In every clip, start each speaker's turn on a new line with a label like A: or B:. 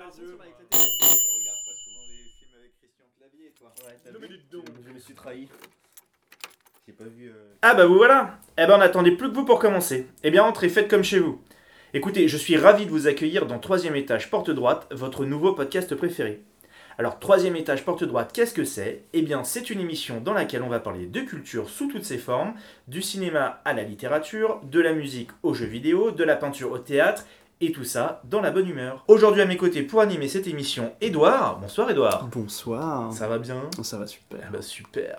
A: faire deux.
B: Tu
A: moi.
B: regardes pas souvent les films avec Christian Clavier, toi.
A: Non, mais dites donc.
C: Je me suis trahi. J'ai pas vu. euh,
D: Ah bah vous voilà Eh ben on n'attendait plus que vous pour commencer. Eh bien entrez, faites comme chez vous. Écoutez, je suis ravi de vous accueillir dans Troisième étage Porte Droite, votre nouveau podcast préféré. Alors Troisième étage Porte Droite, qu'est-ce que c'est? Eh bien c'est une émission dans laquelle on va parler de culture sous toutes ses formes, du cinéma à la littérature, de la musique aux jeux vidéo, de la peinture au théâtre, et tout ça dans la bonne humeur. Aujourd'hui à mes côtés pour animer cette émission, Edouard. Bonsoir Edouard.
A: Bonsoir.
D: Ça va bien?
A: Ça va super.
D: ah bah super.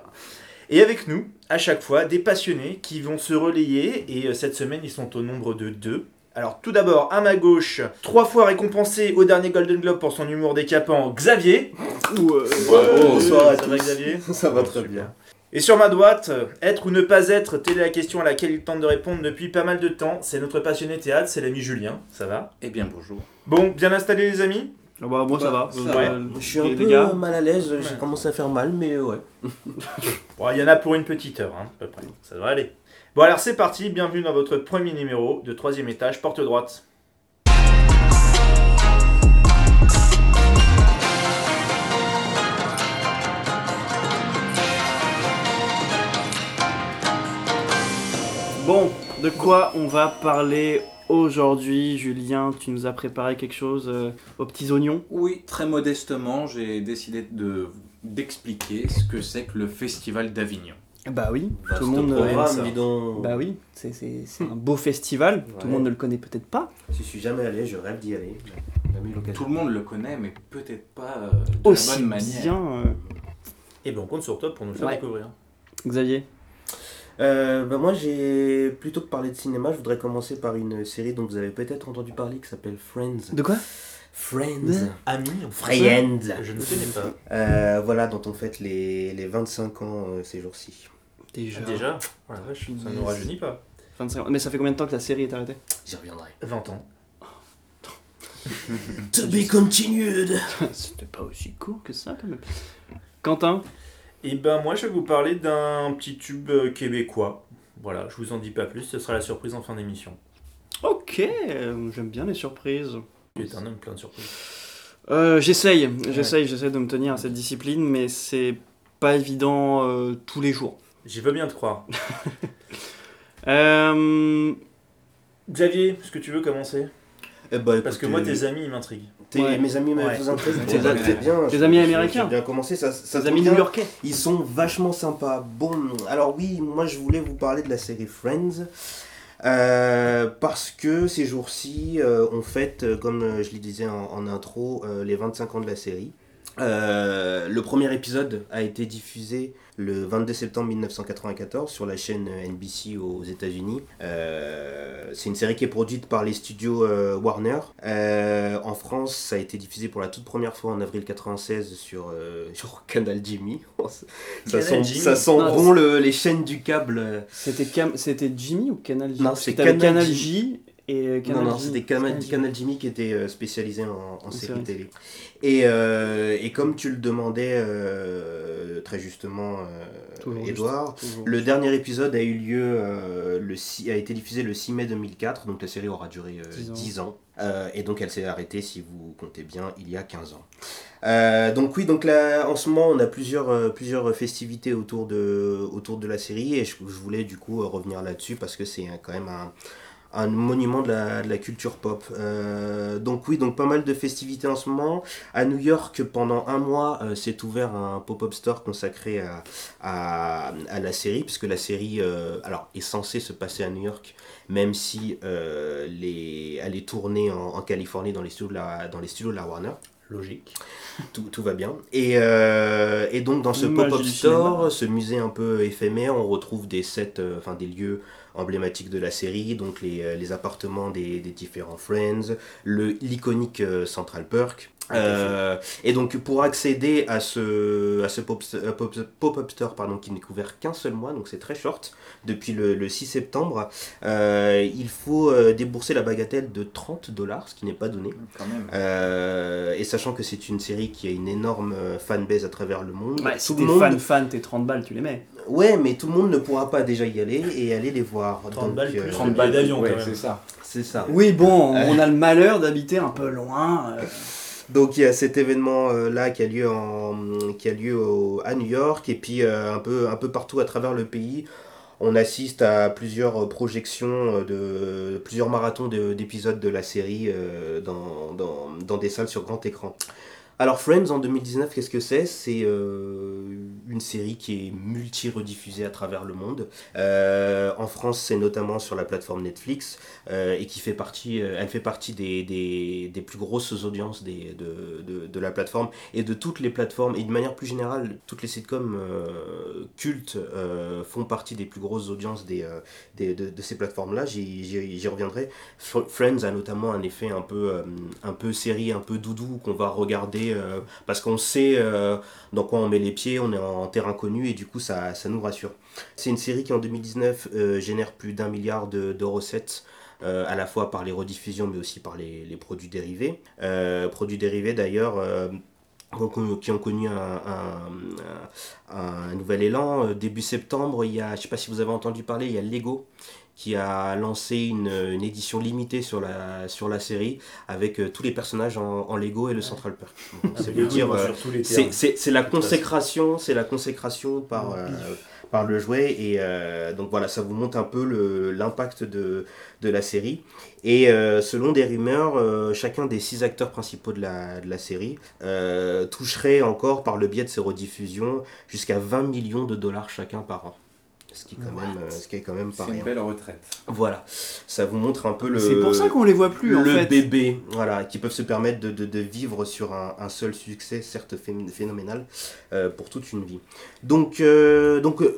D: Et avec nous, à chaque fois, des passionnés qui vont se relayer. Et euh, cette semaine, ils sont au nombre de deux. Alors tout d'abord, à ma gauche, trois fois récompensé au dernier Golden Globe pour son humour décapant, Xavier.
A: Ouais.
C: Bonsoir à tous.
D: Xavier
C: Ça va très bien.
D: Et sur ma droite, être ou ne pas être, telle est la question à laquelle il tente de répondre depuis pas mal de temps. C'est notre passionné théâtre, c'est l'ami Julien. Ça va?
B: Eh bien, bonjour.
D: Bon, bien installé les amis?
A: Ah bah, moi ça
C: Bah,
A: va.
C: ça
D: va.
A: Euh,
C: Je suis un peu
A: gars.
C: mal à l'aise, j'ai
D: Ouais.
C: commencé à faire mal, mais ouais.
D: Bon, il y en a pour une petite heure, hein, à peu près. Ça devrait aller. Bon, alors c'est parti. Bienvenue dans votre premier numéro de troisième étage, porte droite.
A: Bon, de quoi on va parler aujourd'hui, Julien? Tu nous as préparé quelque chose euh, aux petits oignons?
B: Oui, très modestement, j'ai décidé de d'expliquer ce que c'est que le Festival d'Avignon.
A: Bah oui,
C: Vaste
A: tout le monde. euh,
D: programme, ça.
C: programme, dis donc.
A: bah oui, c'est c'est- c'est un beau festival. Tout le
C: Ouais.
A: monde ne le connaît peut-être pas.
C: Je suis jamais allé, je rêve d'y aller. Jamais eu l'occasion.
B: Tout le monde le connaît, mais peut-être pas euh, de la
A: Aussi
B: bonne manière.
A: bien, euh,
D: Et ben on compte sur toi pour nous faire
A: Ouais.
D: découvrir.
A: Xavier?
C: Euh, bah moi, j'ai plutôt que parler de cinéma, je voudrais commencer par une série dont vous avez peut-être entendu parler qui s'appelle Friends.
A: De quoi?
C: Friends.
D: Ami
C: Friends.
D: Je ne connais pas.
C: Euh, voilà, dont on fête les, les 25 ans euh, ces jours-ci.
A: Déjà.
D: Déjà? Oh la vache, ça ne nous rajeunit pas.
A: 25 ans. Mais ça fait combien de temps que la série est arrêtée?
C: J'y reviendrai.
D: 20 ans.
C: To be continued.
A: C'était pas aussi court que ça quand même. Quentin?
D: Et ben moi je vais vous parler d'un petit tube euh, québécois. Voilà, je vous en dis pas plus, ce sera la surprise en fin d'émission.
A: Ok, euh, j'aime bien les surprises.
D: Tu es un homme plein de surprises.
A: Euh, j'essaye, j'essaye, j'essaie de me tenir à cette discipline, mais c'est pas évident euh, tous les jours.
D: J'y veux bien te croire.
A: Euh,
D: Xavier, est-ce que tu veux commencer?
C: Eh bah,
D: Parce que moi tes amis ils m'intriguent.
C: Tes-
A: Ouais.
C: mes amis.
A: Tes
C: Bon, bah, bien.
A: tes amis américains.
C: J'ai bien commencé, ça, ça
A: Tes amis new-yorkais
C: Ils sont vachement sympas. Bon, alors oui, moi je voulais vous parler de la série Friends. euh, parce que ces jours-ci, euh, on fête, euh, comme je le disais en, en intro, euh, les 25 ans de la série. Euh, le premier épisode a été diffusé le 22 septembre 1994 sur la chaîne NBC aux États-Unis. Euh, c'est une série qui est produite par les studios euh, Warner. En France, ça a été diffusé pour la toute première fois en avril 96 sur, sur Canal Jimmy. ça,
D: Canal
C: sent,
D: Jimmy.
C: ça sent
A: Non,
C: bon le- les chaînes du câble.
A: C'était Cam- c'était Jimmy ou Canal J?
C: Non, c'est Canal J.
A: Et euh, Canal
C: non, non, c'était Canal. Canal Jimmy qui était euh, spécialisé en, en série
A: série.
C: télé. Et, euh, et comme tu le demandais euh, très justement, euh, Edouard,
A: juste,
C: le dernier épisode a eu lieu, le a été diffusé le 6 mai 2004, donc la série aura duré euh,
A: 10 ans.
C: 10 ans. Euh, et donc elle s'est arrêtée, si vous comptez bien, il y a 15 ans. Euh, donc oui, donc là, en ce moment, on a plusieurs, euh, plusieurs festivités autour de, autour de la série, et je, je voulais du coup revenir là-dessus parce que c'est quand même un, un monument de la, de la culture pop. Euh, donc oui, donc pas mal de festivités en ce moment. À New York, pendant un mois, euh, s'est ouvert un pop-up store consacré à, à, à la série, puisque la série euh, alors, est censée se passer à New York, même si euh, les, elle est tournée en, en Californie dans les studios de la, dans les studios de la Warner.
D: Logique.
C: Tout, tout va bien. Et, euh, et donc dans ce pop-up store, ce musée un peu éphémère, on retrouve des sets, euh, enfin des lieux emblématiques de la série, donc les, euh, appartements des, différents Friends, l'iconique euh, Central Perk. Euh, et donc pour accéder à ce, à ce pop- euh, pop- pop-up store pardon, qui n'est couvert qu'un seul mois, donc c'est très short, depuis le, le 6 septembre, euh, il faut débourser la bagatelle de 30 dollars, ce qui n'est pas donné.
B: Quand même.
C: Euh, et sachant que c'est une série qui a une énorme fanbase à travers le monde,
A: Ouais,
C: tout
A: si
C: le
A: t'es
C: monde...
A: fan, fan, t'es 30 balles, tu les mets.
C: Ouais, mais tout le monde ne pourra pas déjà y aller et aller les voir.
D: 30
C: Donc,
D: balles
C: euh,
D: plus
B: 30
D: le billet d'avion,
B: ouais, c'est ça.
C: C'est ça.
A: Oui, bon, on a le malheur d'habiter un peu loin.
C: Donc il y a cet événement euh, là qui a lieu, en, qui a lieu à New York et puis euh, un, peu, un peu partout à travers le pays. On assiste à plusieurs projections, euh, de, plusieurs marathons de- d'épisodes de la série dans, dans, dans des salles sur grand écran. Alors Friends en 2019, qu'est-ce que c'est? C'est euh, une série qui est multi-rediffusée à travers le monde. Euh, en France, c'est notamment sur la plateforme Netflix euh, et qui fait partie, elle fait partie des, des, plus grosses audiences des, de, de, de la plateforme et de toutes les plateformes et de manière plus générale, toutes les sitcoms cultes font partie des plus grosses audiences des, de, de ces plateformes-là. J'y- reviendrai. Fr- Friends a notamment un effet un peu, un peu série, un peu doudou qu'on va regarder euh, parce qu'on sait euh, dans quoi on met les pieds, on est en terrain connu et du coup ça, ça nous rassure. C'est une série qui en 2019 euh, génère plus d'un milliard de, recettes. à la fois par les rediffusions mais aussi par les, produits dérivés. Produits dérivés d'ailleurs qui ont- connu un, un- nouvel élan. Début septembre, il y a, je ne sais pas si vous avez entendu parler, il y a Lego qui a lancé une, une édition limitée sur la, sur la série avec euh, tous les personnages en, en Lego et le Central Park. Bon,
D: Ah,
C: c'est euh, c'est la consécration, c'est la consécration par, euh, par le jouet et euh, donc voilà, ça vous montre un peu le- l'impact de, de la série. Et euh, selon des rumeurs, euh, chacun des six acteurs principaux de la, de la série euh, toucherait encore par le biais de ses rediffusions jusqu'à 20 millions de dollars chacun par an. Ce qui est quand même, euh, ce qui est quand même pas
B: C'est une belle retraite.
C: Voilà, ça vous montre un peu le.
A: C'est pour ça qu'on les voit plus en
C: le
A: fait.
C: bébé, voilà, qui peuvent se permettre de, de, de vivre sur un, un seul succès, certes phé- phénoménal, euh, pour toute une vie. Donc, euh, donc euh,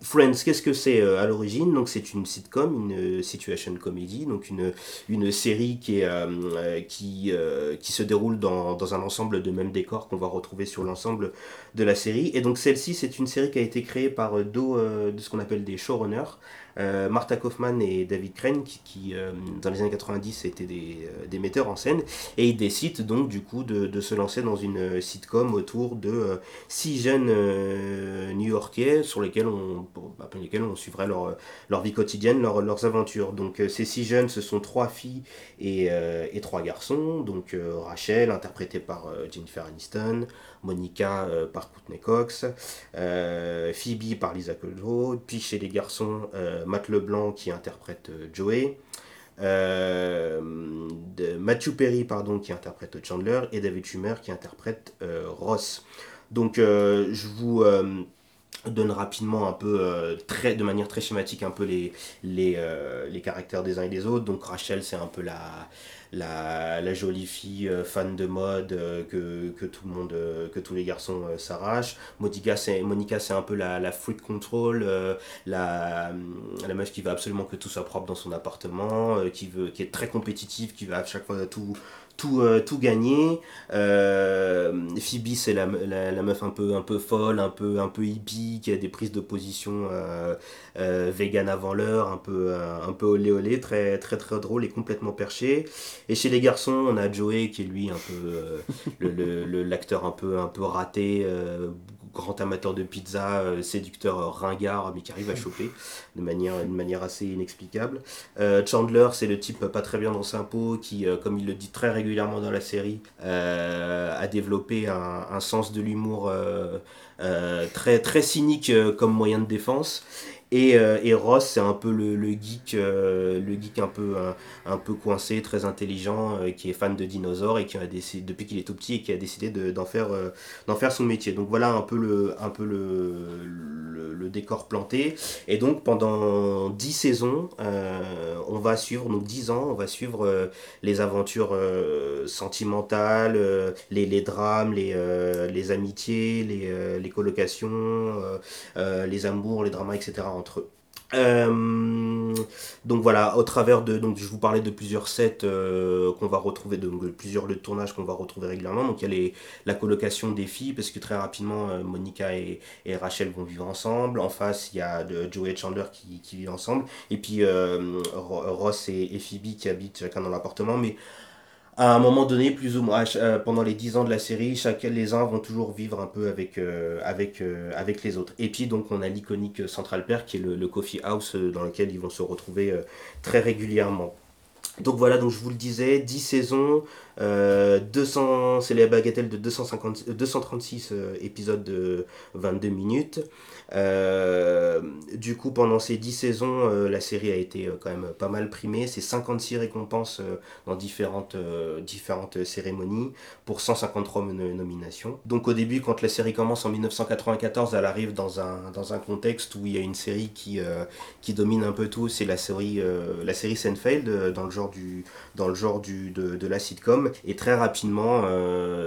C: Friends, qu'est-ce que c'est euh, à l'origine? Donc, c'est une sitcom, une euh, situation comedy, donc une, une série qui, est, euh, qui, qui se déroule dans, dans un ensemble de mêmes décors qu'on va retrouver sur l'ensemble de la série. Et donc, celle-ci, c'est une série qui a été créée par deux de ce qu'on appelle des showrunners. Euh, Martha Kaufman et David Crane, qui, euh, dans les années 90 étaient des, euh, des metteurs en scène, et ils décident donc du coup de, se lancer dans une euh, sitcom autour de six jeunes new-yorkais sur lesquels on, bah, lesquels on suivrait leur, leur vie quotidienne, leur- leurs aventures. Donc ces six jeunes, ce sont trois filles et, et trois garçons. Donc Rachel, interprétée par Jennifer Aniston, Monica par Courtney Cox, Phoebe par Lisa Kudrow, puis chez les garçons, Matt Leblanc qui interprète euh, Joey, euh, Matthew Perry pardon, qui interprète Chandler, et David Schumer qui interprète euh, Ross. Donc je vous donne rapidement un peu, de manière très schématique, un peu les, les caractères des uns et des autres. Donc Rachel, c'est un peu la, la, la jolie fille euh, fan de mode euh, que, que tout le monde, euh, que tous les garçons s'arrachent. Monica, c'est un peu la, la freak control, la, la meuf qui veut absolument que tout soit propre dans son appartement, qui, veut, qui est très compétitive, qui va à chaque fois tout, tout, euh, tout gagner. Euh, Phoebe, c'est la, la, meuf un peu, un peu folle, un peu, un peu hippie, qui a des prises de position euh, vegan avant l'heure, un peu, un peu olé olé, très, très très drôle et complètement perché. Et chez les garçons, on a Joey qui est lui un peu euh, le- le- l'acteur un peu, un peu raté, grand amateur de pizza, euh, séducteur ringard, mais qui arrive à choper de manière, assez inexplicable. Euh, Chandler, c'est le type pas très bien dans sa peau qui, euh, comme il le dit très régulièrement dans la série, a développé un, un sens de l'humour très, très cynique comme moyen de défense. Et, euh, et Ross, c'est un peu le, le geek, euh, le geek un peu, un, peu coincé, très intelligent, euh, qui est fan de dinosaures et qui a décidé, depuis qu'il est tout petit, et qui a décidé de- d'en faire, faire son métier. Donc voilà un peu le, un peu le, le, décor planté. Et donc pendant 10 saisons, on va suivre, donc 10 ans, on va suivre les aventures sentimentales, les, les drames, les, les amitiés, les, les colocations, les amours, les dramas, etc. eux. Euh, donc voilà, au travers de, donc je vous parlais de plusieurs sets euh, qu'on va retrouver, de, plusieurs lieux de tournage qu'on va retrouver régulièrement. Donc il y a les, la colocation des filles, parce que très rapidement, euh, Monica et, Rachel vont vivre ensemble. En face, il y a de, Joey et Chandler qui, qui vivent ensemble. Et puis Ro- Ross et, et Phoebe qui habitent chacun dans l'appartement. Mais à un moment donné, plus ou moins, euh, pendant les 10 ans de la série, chacun, les uns vont toujours vivre un peu avec, euh, avec, euh, avec les autres. Et puis donc on a l'iconique Central Perk qui est le, le coffee house dans lequel ils vont se retrouver très régulièrement. Donc voilà, donc je vous le disais, 10 saisons, Euh, 200, c'est la bagatelle de 250, 236 euh, épisodes de 22 minutes. Euh, du coup, pendant ces 10 saisons, euh, la série a été euh, quand même pas mal primée. C'est 56 récompenses dans différentes, différentes cérémonies pour 153 nom- nominations. Donc au début, quand la série commence en 1994, elle arrive dans un, dans un contexte où il y a une série qui, qui domine un peu tout. C'est la série, la série Seinfeld dans le genre, du, dans le genre du, de, de la sitcom. Et très rapidement,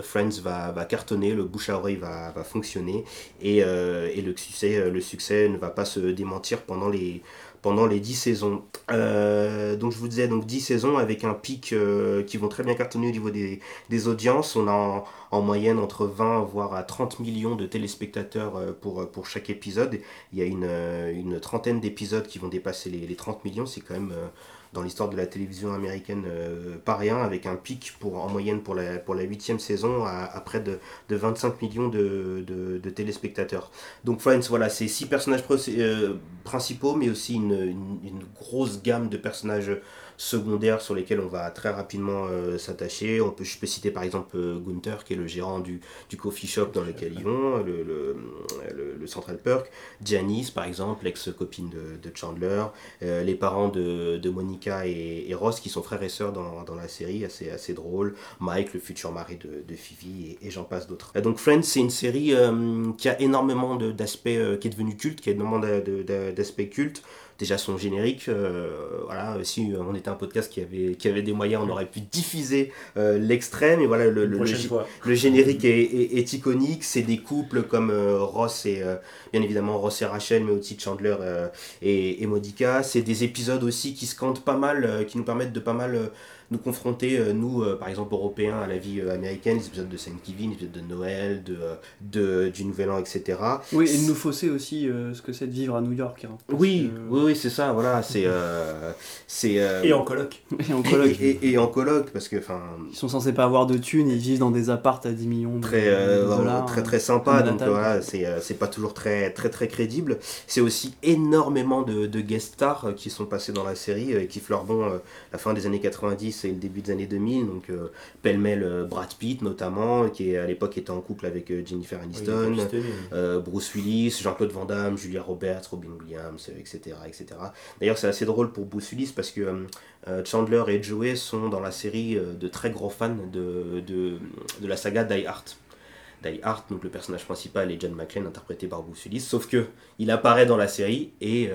C: Friends va, va cartonner, le bouche à oreille va, va fonctionner. Et, et le, succès, euh, le succès ne va pas se démentir pendant les, pendant les 10 saisons. Euh, donc je vous disais donc 10 saisons avec un pic euh, qui vont très bien cartonner au niveau des, des audiences. En moyenne entre 20 voire à 30 millions de téléspectateurs euh, pour, pour chaque épisode. Il y a une, euh, trentaine d'épisodes qui vont dépasser les, les 30 millions. C'est quand même euh, dans l'histoire de la télévision américaine euh, pas rien avec un pic pour, en moyenne pour la, pour la 8 saison à, près de, de 25 millions de, téléspectateurs. Donc Friends, voilà, c'est six personnages euh, principaux, mais aussi une grosse gamme de personnages secondaires sur lesquels on va très rapidement euh, s'attacher. On peut, je peux citer par exemple euh, Gunther, qui est le gérant du, du coffee shop dans lequel ils vont, le, le, le- Central Perk. Janice, par exemple, l'ex-copine de, de Chandler. Euh, les parents de, de Monica et, et Ross, qui sont frères et sœurs dans, dans la série, assez, assez drôle. Mike, le futur mari de, de Phoebe, et, j'en passe d'autres. Donc Friends, c'est une série qui a énormément d'aspects, qui est devenue culte, qui a énormément d'aspects cultes. Déjà son générique, euh, voilà, si on était un podcast qui avait, qui avait des moyens, on aurait pu diffuser euh, l'extrait, mais voilà, le, générique est, est- est iconique, c'est des couples comme euh, Ross et bien évidemment Ross et Rachel, mais aussi Chandler et, et Modica. C'est des épisodes aussi qui scandent pas mal, qui nous permettent de pas mal nous confronter, euh, nous euh, par exemple Européens, à la vie euh, américaine, les épisodes de Thanksgiving, les épisodes de Noël, de, de, du Nouvel An, etc.
A: Oui, et de nous fausser aussi euh, ce que c'est de vivre à New York. hein,
C: Oui,
A: que-
C: oui, oui, c'est ça, voilà, c'est... euh, c'est euh,
D: Et en coloc.
A: Et en coloc.
C: et, et- et en coloc, parce que, enfin,
A: Ils sont censés pas avoir de thunes, ils vivent dans des appartes à 10 millions de,
C: très euh,
A: de dollars.
C: très
A: hein.
C: très sympa donc voilà c'est euh, c'est pas toujours très très très crédible c'est aussi énormément de, de guest stars qui sont passés dans la série euh, qui fleurent euh, la fin des années 90 et le début des années 2000 donc euh, pêle-mêle euh, Brad Pitt notamment qui à l'époque était en couple avec euh, Jennifer Aniston euh, Bruce Willis, Jean-Claude Van Damme, Julia Roberts, Robin Williams, etc. etc. D'ailleurs, c'est assez drôle pour Bruce Willis parce que euh, Chandler et Joey sont dans la série de très gros fans de, de, de la saga Die Hard. Die Hard, donc le personnage principal est John McClane, interprété par Bruce Willis, sauf que il apparaît dans la série et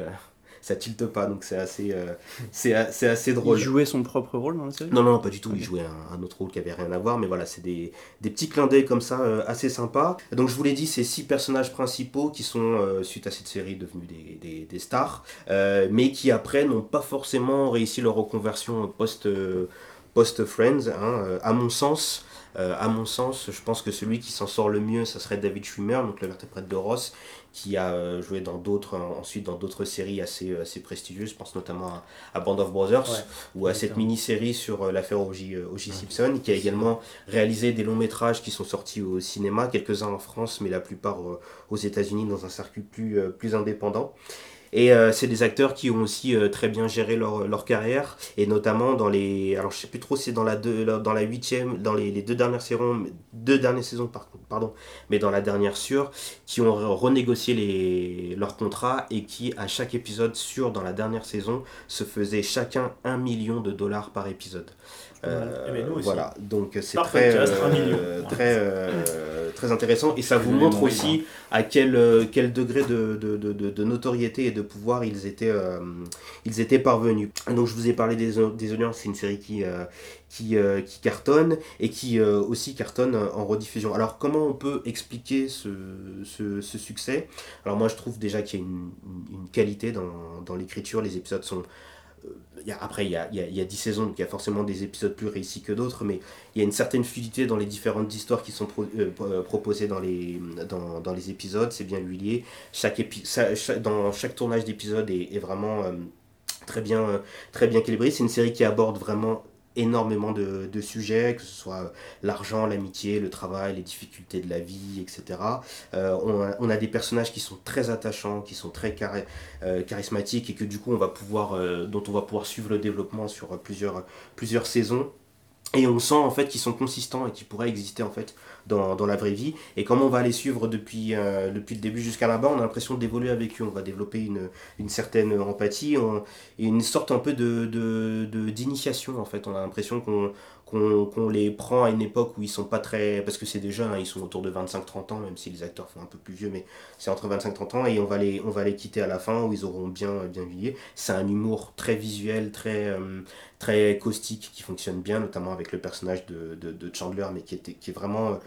C: ça tilte pas, donc c'est assez, euh, c'est assez drôle.
A: Il jouait son propre rôle dans la série?
C: Non, non, pas du tout. Il jouait un, un autre rôle qui avait rien à voir, mais voilà, c'est des, des petits clins d'œil comme ça, euh, assez sympas. Donc, je vous l'ai dit, c'est six personnages principaux qui sont, euh, suite à cette série, devenus des, des, des stars, mais qui après n'ont pas forcément réussi leur reconversion post, euh, post-Friends. hein. À mon sens, euh, à mon sens, je pense que celui qui s'en sort le mieux, ça serait David Schwimmer, donc l'interprète de Ross, qui a euh, joué dans d'autres, ensuite dans d'autres séries assez, euh, assez prestigieuses. Je pense notamment à, à Band of Brothers
D: Ouais.
C: ou à cette mini-série sur euh, l'affaire O.J. euh. Simpson, qui a également réalisé des longs métrages qui sont sortis au cinéma, quelques-uns en France, mais la plupart euh, aux États-Unis dans un circuit plus, euh, plus indépendant. Et euh, c'est des acteurs qui ont aussi euh, très bien géré leur, leur carrière, et notamment dans les. Alors je sais plus trop si c'est dans la, deux, dans la huitième, dans les, les deux dernières saisons, deux dernières saisons par, pardon, mais dans la dernière sur, qui ont re- renégocié les, leurs contrats et qui, à chaque épisode sur dans la dernière saison, se faisaient chacun un million de dollars par épisode. Euh,
D: Eh ben, nous aussi.
C: Voilà, donc c'est très,
D: podcast,
C: euh, très, euh, très intéressant. Et ça vous montre aussi à quel, euh, quel degré de, de, de, de- de notoriété et de pouvoir ils étaient, euh, ils étaient parvenus. Donc je vous ai parlé des, des audiences, c'est une série qui, euh, qui, euh, qui cartonne et qui euh, aussi cartonne en rediffusion. Alors comment on peut expliquer ce, ce, ce succès? Alors moi je trouve déjà qu'il y a une, une- une qualité dans, dans l'écriture, les épisodes sont... euh, après, il y a, y, y a 10 saisons, donc il y a forcément des épisodes plus réussis que d'autres, mais il y a une certaine fluidité dans les différentes histoires qui sont euh, euh, proposées dans les, épisodes, c'est bien huilé. Chaque chaque- tournage d'épisode est, vraiment très, bien, très bien calibré. C'est une série qui aborde vraiment énormément de, sujets, que ce soit euh, l'argent, l'amitié, le travail, les difficultés de la vie, etc. Euh, on, a, des personnages qui sont très attachants, qui sont très euh, charismatiques et que du coup on va pouvoir, dont on va pouvoir suivre le développement sur plusieurs, plusieurs saisons. Et on sent en fait qu'ils sont consistants et qu'ils pourraient exister en fait dans, dans, la vraie vie. Et comme on va les suivre depuis, euh, depuis le début jusqu'à là-bas, on a l'impression d'évoluer avec eux. On va développer une, une certaine empathie et une sorte un peu de, de, d'initiation en fait. On a l'impression qu'on, qu'on, les prend à une époque où ils sont pas très... Parce que c'est des hein, ils sont autour de 25-30 ans, même si les acteurs font un peu plus vieux, mais c'est entre 25-30 ans et on va, les, on va les quitter à la fin où ils auront bien, bien vieilli. C'est un humour très visuel, très... Euh, très caustique qui fonctionne bien, notamment avec le personnage de, de, de Chandler, mais qui, était, qui est vraiment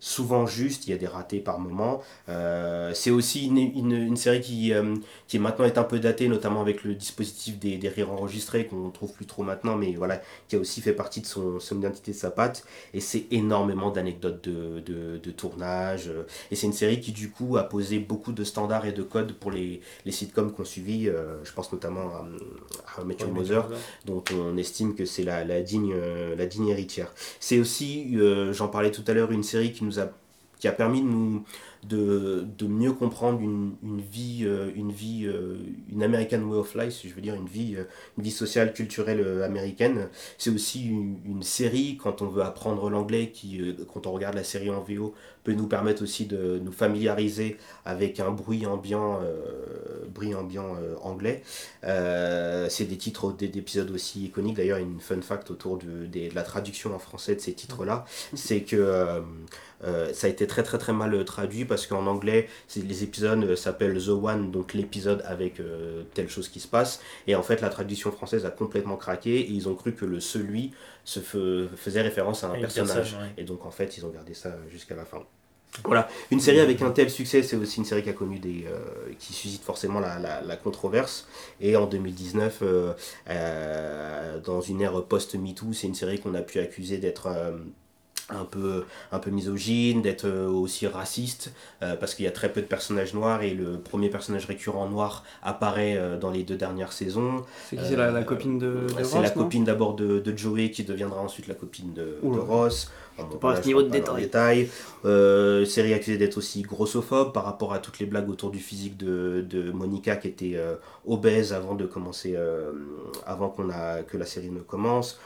C: souvent juste, il y a des ratés par moment. Euh, c'est aussi une, une, une, série qui, euh, qui maintenant est un peu datée, notamment avec le dispositif des, des rires enregistrés qu'on ne trouve plus trop maintenant, mais voilà, qui a aussi fait partie de son, son identité de sa patte. Et c'est énormément d'anecdotes de, de, de, tournage. Et c'est une série qui, du coup, a posé beaucoup de standards et de codes pour les, les sitcoms qu'on suivi. Euh, je pense notamment à, à Matthew ouais, Mother, dont on estime que c'est la, la, digne, la digne héritière. C'est aussi, j'en parlais tout à l'heure, une série qui a qui a permis de nous de, mieux comprendre une, vie, euh, une vie, euh, une American way of life, si je veux dire, une vie, euh, une vie sociale, culturelle américaine. C'est aussi une, une, série, quand on veut apprendre l'anglais, qui, quand on regarde la série en VO, peut nous permettre aussi de nous familiariser avec un bruit ambiant, bruit ambiant anglais. c'est des titres d'épisodes aussi iconiques. D'ailleurs, une fun fact autour de, de, de, la traduction en français de ces titres-là, c'est que ça a été très très très mal traduit parce qu'en anglais, les épisodes euh, s'appellent The One, donc l'épisode avec euh, telle chose qui se passe. Et en fait, la traduction française a complètement craqué et ils ont cru que le celui se faisait référence à un personnage. Personne, ouais. Et donc en fait, ils ont gardé ça jusqu'à la fin. Voilà, une série avec un tel succès, c'est aussi une série qui a connu des, euh, qui suscite forcément la, la, controverse. Et en 2019, euh, euh, dans une ère post-MeToo, c'est une série qu'on a pu accuser d'être un peu, un peu misogyne, d'être aussi raciste, euh, parce qu'il y a très peu de personnages noirs et le premier personnage récurrent noir apparaît euh, dans les deux dernières saisons.
A: C'est qui C'est la, la, copine de, de
C: C'est la copine d'abord de, de, Joey qui deviendra ensuite la copine de, de Ross.
A: Bon, pas à ce niveau de détail.
C: détail. Euh, série accusée d'être aussi grossophobe par rapport à toutes les blagues autour du physique de, de Monica qui était euh, obèse avant de commencer, euh, avant qu'on a, que la série ne commence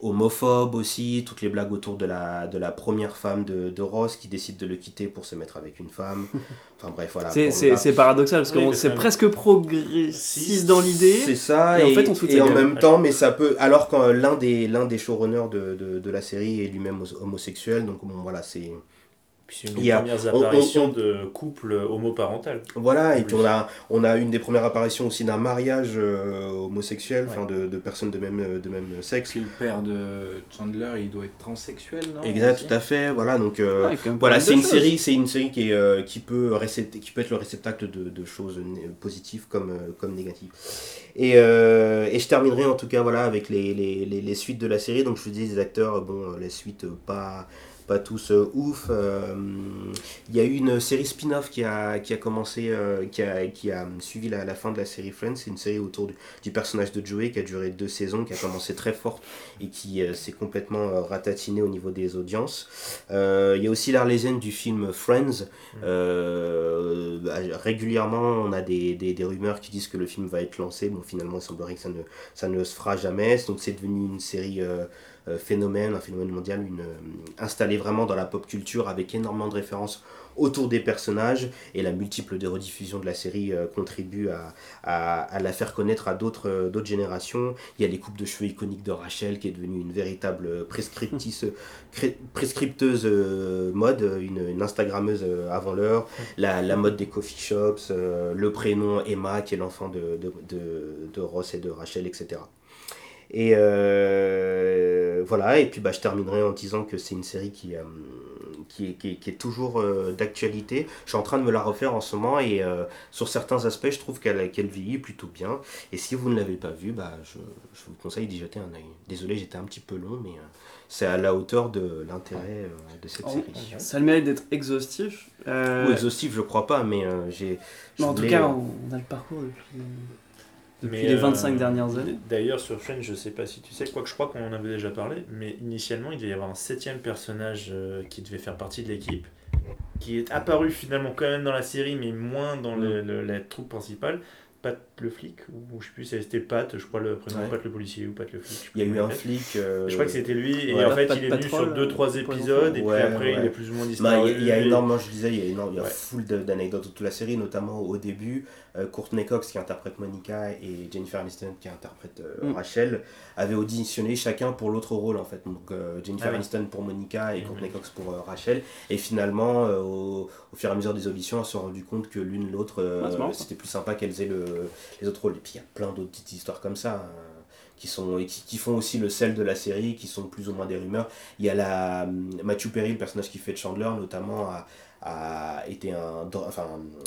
C: homophobe aussi, toutes les blagues autour de la, de la première femme de, de Ross qui décide de le quitter pour se mettre avec une femme. Enfin bref, voilà.
A: C'est paradoxal parce que oui, c'est presque progressiste dans l'idée.
C: C'est ça, et, et, en, fait, on et en même temps, mais ça peut. Alors que l'un des, des showrunners de, de, de la série est lui-même homosexuel, donc bon, voilà, c'est.
D: Puis c'est une des premières apparitions on, on, de couple homoparental.
C: Voilà, et puis on a, on a une des premières apparitions aussi d'un mariage euh, homosexuel, enfin ouais. de, de, personnes de même, de même sexe.
B: Puis le père de Chandler, il doit être transsexuel, non
C: Exact, tout à fait, voilà, donc euh, ouais, voilà, c'est une, série, c'est une série qui, est, euh, qui, peut qui peut être le réceptacle de, de choses positives comme, comme négatives. Et, et je terminerai en tout cas voilà, avec les, les, les, les suites de la série, donc je vous dis les acteurs, bon, les suites pas pas tous euh, ouf. Il euh, y a eu une série spin-off qui a, qui a commencé, euh, qui, a, qui a suivi la, la, fin de la série Friends. C'est une série autour du, du, personnage de Joey qui a duré deux saisons, qui a commencé très forte et qui s'est complètement ratatinée au niveau des audiences. Il y a aussi l'Arlésienne du film Friends. Bah, régulièrement, on a des, des, des, rumeurs qui disent que le film va être lancé. Bon, finalement, il semblerait que ça ne, ça ne se fera jamais. Donc, c'est devenu une série phénomène, un phénomène mondial, une, installé vraiment dans la pop culture avec énormément de références autour des personnages et la multiple de rediffusions de la série euh, contribue à, à, la faire connaître à d'autres euh, générations. Il y a les coupes de cheveux iconiques de Rachel qui est devenue une véritable prescriptrice, prescripteuse euh, mode, une, Instagrammeuse euh, avant l'heure, la, mode des coffee shops, euh, le prénom Emma qui est l'enfant de, de Ross et de Rachel, etc. Et euh, voilà, et puis bah, je terminerai en disant que c'est une série qui, euh, qui, est, qui, est, qui, est, toujours euh, d'actualité. Je suis en train de me la refaire en ce moment et sur certains aspects, je trouve qu'elle qu vieillit plutôt bien. Et si vous ne l'avez pas vue, bah, je, je, vous conseille d'y jeter un œil. Désolé, j'étais un petit peu long, mais c'est à la hauteur de l'intérêt de cette oh, série.
A: Ça le mérite d'être exhaustif.
C: Ou exhaustif, je crois pas, mais j'ai.
A: En tout cas, on a le parcours depuis depuis mais les 25 euh, dernières années.
D: D'ailleurs, sur Friends, je sais pas si tu sais, quoi que je crois qu'on en avait déjà parlé, mais initialement, il devait y avoir un septième personnage euh, qui devait faire partie de l'équipe, qui est apparu finalement quand même dans la série, mais moins dans le, le, la troupe principale. Pat le flic, ou je sais plus si c'était Pat, je crois le prénom,
C: Ouais.
D: Pat le policier ou Pat le flic.
C: Il y a eu un flic. euh,
D: Je crois que c'était lui, et
C: ouais.
D: en fait
A: Pat
D: il est venu sur 2-3
A: euh,
D: épisodes, et puis
C: Ouais,
D: après il est plus ou moins
C: Bah,
D: disparu.
C: il y, a- il y a énormément, je disais, il y a, énorme, il y a
D: Ouais.
C: full de- d'anecdotes de toute la série, notamment au début. Euh, Courtney Cox qui interprète Monica et Jennifer Aniston qui interprète euh,
A: Mm.
C: Rachel avaient auditionné chacun pour l'autre rôle en fait. Donc euh, Jennifer
D: Ah.
C: Aniston pour Monica et
D: Mhm.
C: Courtney Cox pour Rachel. Et finalement, au, au fur et à mesure des auditions, elles se sont rendues compte que l'une l'autre, c'était plus sympa qu'elles aient le, les autres rôles. Et puis il y a plein d'autres petites histoires comme ça. hein, qui, sont, et qui, qui font aussi le sel de la série, qui sont plus ou moins des rumeurs. Il y a la hum, Matthew Perry, le personnage qui fait Chandler, notamment, a, a été un, enfin,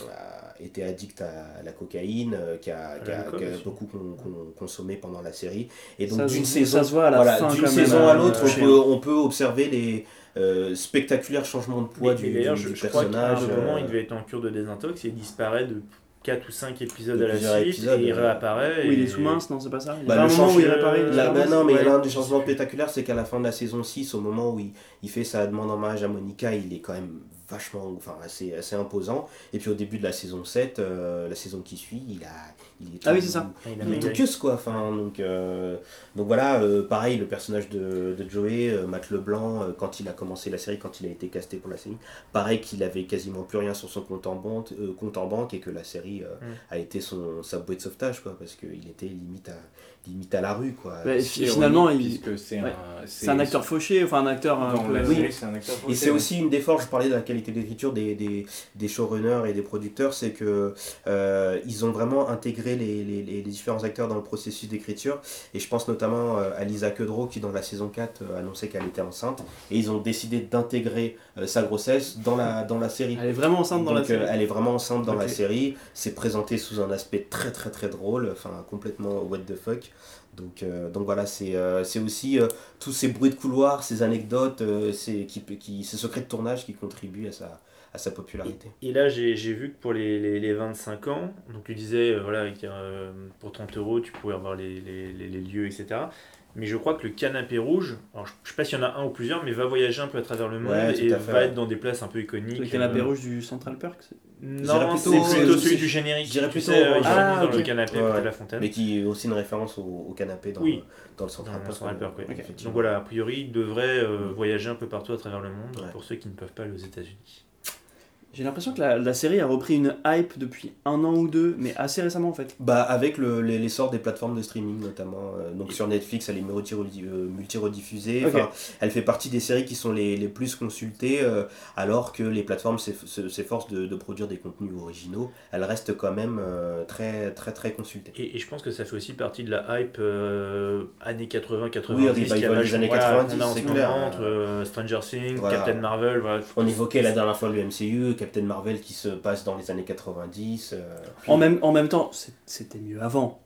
C: a été addict à la cocaïne, euh, qui a, qui a- qui beaucoup con- con- consommé pendant la série. Et donc d'une saison,
A: ça se voit à la
C: voilà,
A: fin,
C: saison à
A: euh,
C: l'autre, on peut, on peut observer les euh, spectaculaires changements de poids
D: Mais-
C: du,
D: mais d'ailleurs,
C: du-
D: je,
C: du
D: je crois qu'à un
C: personnage.
D: moment,
C: euh,
D: il devait être en cure de désintox et il disparaît de 4 ou 5 épisodes
C: De
D: à la suite
C: épisodes,
D: et il
C: euh,
D: réapparaît.
A: Oui, il est sous mince, non, c'est pas ça Il y a
C: Bah,
A: un
C: le
A: moment où il réapparaît
C: bah
A: mince
C: non, mais
A: Ouais.
C: l'un des changements spectaculaires, c'est qu'à la fin de la saison 6, au moment où il, il fait sa demande en mariage à Monica, il est quand même vachement, enfin assez, assez imposant. Et puis au début de la saison 7, euh, la saison qui suit, il, a, il est
A: Ah oui, c'est ça.
D: Il
C: est queuse, quoi. Enfin, donc, euh, donc voilà, euh, pareil, le personnage de, de Joey, euh, Matt Leblanc, euh, quand il a commencé la série, quand il a été casté pour la série, pareil qu'il avait quasiment plus rien sur son compte en banque, euh, compte en banque et que la série euh,
D: Mm.
C: a été son, sa bouée de sauvetage, quoi, parce qu'il était limite à, limite à la rue, quoi.
B: C'est
A: finalement, il-
B: c'est
A: ouais.
B: un,
A: C'est un acteur fauché, enfin un acteur peu-
C: Oui.
B: série, un acteur
C: Et c'est
B: ouais.
C: aussi une des forces, je parlais de la qualité d'écriture des, des, des showrunners et des producteurs, c'est que euh, ils ont vraiment intégré les, les, les différents acteurs dans le processus d'écriture. Et je pense notamment euh, à Lisa Kudrow qui, dans la saison 4, euh, annonçait qu'elle était enceinte. Et ils ont décidé d'intégrer euh, sa grossesse dans la, dans la série.
A: Elle est vraiment enceinte dans
C: Donc,
A: la série.
C: elle est vraiment enceinte dans la série. C'est présenté sous un aspect très très très drôle, enfin complètement what the fuck. Donc, euh, donc voilà, c'est euh, c'est aussi euh, tous ces bruits de couloir, ces anecdotes, euh, ces, qui, qui, ces secrets de tournage qui contribuent à sa, à sa popularité.
D: Et là, j'ai j'ai vu que pour les, les, les 25 ans, donc tu disais, euh, voilà, avec, euh, pour 30 euros, tu pouvais avoir les, les, les, les lieux, etc. Mais je crois que le canapé rouge, alors je, je sais pas s'il y en a un ou plusieurs, mais va voyager un peu à travers le monde
C: Ouais,
D: et va
C: ouais.
D: être dans des places un peu iconiques.
A: Le canapé
D: euh,
A: rouge du Central Perk.
D: Non, c'est plutôt celui du générique.
C: je dirais
D: Tu
C: plutôt
D: euh,
A: Ah,
D: dans le canapé de la fontaine.
C: Mais qui est aussi une référence au, au canapé dans,
D: Oui.
C: dans le.
A: Ok.
C: effectivement.
D: Donc voilà, a priori, ils devraient euh, voyager un peu partout à travers le monde
C: Ouais.
D: pour ceux qui ne peuvent pas aller aux États-Unis.
A: J'ai l'impression que la, la série a repris une hype depuis un an ou deux, mais assez récemment en fait.
C: Bah, avec le- les- l'essor des plateformes de streaming notamment, euh, donc sur Netflix elle est multi- euh, multi-rediffusée, elle fait partie des séries qui sont les, les plus consultées euh, alors que les plateformes s'eff- se- s'efforcent de, de produire des contenus originaux, elles restent quand même euh, très très très consultées.
D: Et, et je pense que ça fait aussi partie de la hype euh, années 80-90.
C: Oui, revival des années 90,
D: on a en
C: c'est clair.
D: entre euh, Stranger Things,
C: Voilà.
D: Captain Marvel. Voilà.
C: On évoquait la dernière fois le MCU, Captain Marvel qui se passe dans les années 90. euh,
A: En même, en même temps, c'était mieux avant.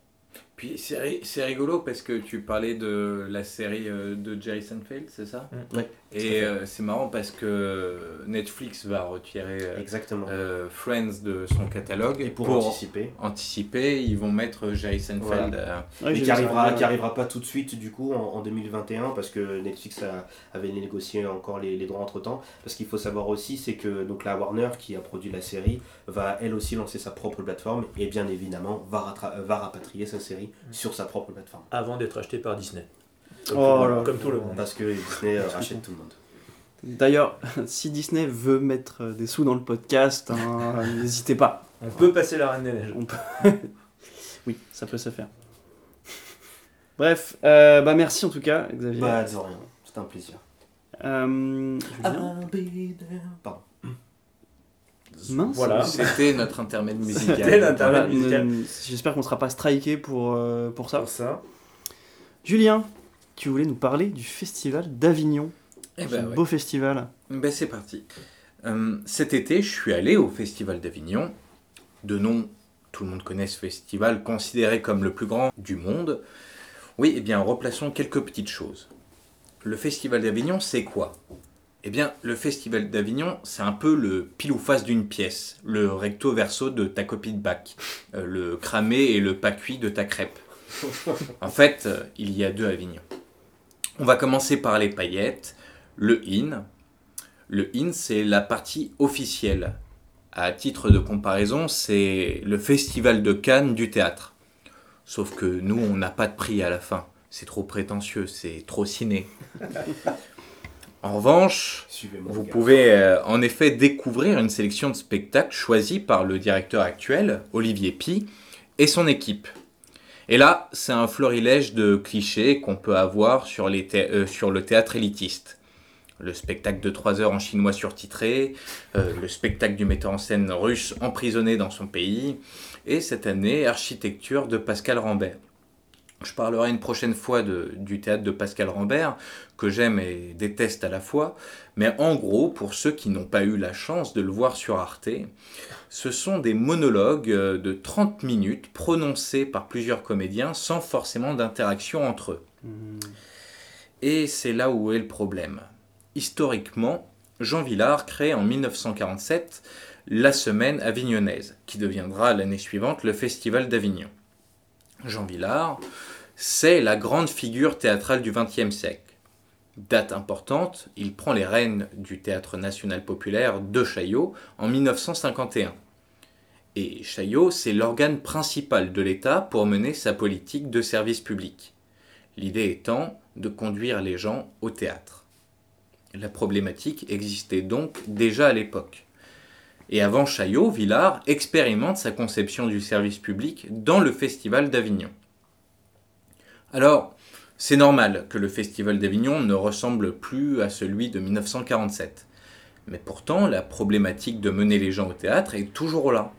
B: Puis c'est ri- c'est rigolo parce que tu parlais de la série euh, de Jerry Seinfeld, c'est ça?
C: Ouais,
B: Et euh, c'est marrant parce que Netflix va retirer euh,
C: Exactement.
B: euh, Friends de son catalogue
C: Et pour, anticiper.
B: anticiper, ils vont mettre Jerry Seinfeld. euh,
A: Ouais,
C: Et
A: j'ai
C: qui arrivera, qui arrivera pas tout de suite du coup en, en 2021 parce que Netflix a- avait négocié encore les, les droits entre temps. Parce qu'il faut savoir aussi c'est que donc la Warner qui a produit la série va elle aussi lancer sa propre plateforme et bien évidemment va, rapatrier sa série sur sa propre plateforme.
D: Avant d'être acheté par Disney. Comme,
A: Oh
D: tout,
A: là
D: comme tout le monde.
C: Parce que Disney euh, rachète tout le monde.
A: D'ailleurs, si Disney veut mettre euh, des sous dans le podcast, hein, n'hésitez pas.
D: On peut passer la Reine des Neiges.
A: On peut... oui, ça peut se faire. Bref, euh, bah merci en tout cas, Xavier.
C: Bah de rien, c'était un plaisir.
A: Euh,
C: Ah.
A: Julien
C: Pardon.
A: Mince.
D: Voilà.
B: C'était notre intermède musical.
D: C'était l'intermède.
A: Voilà,
D: musical.
A: ne- J'espère qu'on ne sera pas striké pour, euh, pour ça.
D: Pour ça.
A: Julien, tu voulais nous parler du festival d'Avignon.
B: Eh ben ouais.
A: beau festival.
B: Ben c'est parti. Euh, cet été, je suis allé au Festival d'Avignon. De nom, tout le monde connaît ce festival, considéré comme le plus grand du monde. Oui, eh bien, replaçons quelques petites choses. Le Festival d'Avignon, c'est quoi? Eh bien, le Festival d'Avignon, c'est un peu le pile ou face d'une pièce, le recto verso de ta copie de bac, euh, le cramé et le pas cuit de ta crêpe. En fait, euh, il y a deux Avignon. On va commencer par les paillettes, le in, le in, c'est la partie officielle. À titre de comparaison, c'est le festival de Cannes du théâtre. Sauf que nous, on n'a pas de prix à la fin. C'est trop prétentieux, c'est trop ciné. En revanche, vous pouvez euh, en effet découvrir une sélection de spectacles choisis par le directeur actuel, Olivier Pi, et son équipe. Et là, c'est un florilège de clichés qu'on peut avoir sur, euh, le théâtre élitiste. Le spectacle de 3 heures en chinois surtitré, euh, le spectacle du metteur en scène russe emprisonné dans son pays, et cette année, architecture de Pascal Rambert. Je parlerai une prochaine fois du théâtre de Pascal Rambert, que j'aime et déteste à la fois, mais en gros, pour ceux qui n'ont pas eu la chance de le voir sur Arte, ce sont des monologues euh, de 30 minutes prononcés par plusieurs comédiens sans forcément d'interaction entre eux. Et c'est là où est le problème. Historiquement, Jean Villard crée en 1947 la Semaine avignonnaise, qui deviendra l'année suivante le Festival d'Avignon. Jean Villard, c'est la grande figure théâtrale du XXe siècle. Date importante, il prend les rênes du Théâtre national populaire de Chaillot en 1951. Et Chaillot, c'est l'organe principal de l'État pour mener sa politique de service public. L'idée étant de conduire les gens au théâtre. La problématique existait donc déjà à l'époque. Et avant Chaillot, Villard expérimente sa conception du service public dans le Festival d'Avignon. Alors, c'est normal que le Festival d'Avignon ne ressemble plus à celui de 1947. Mais pourtant, la problématique de mener les gens au théâtre est toujours là.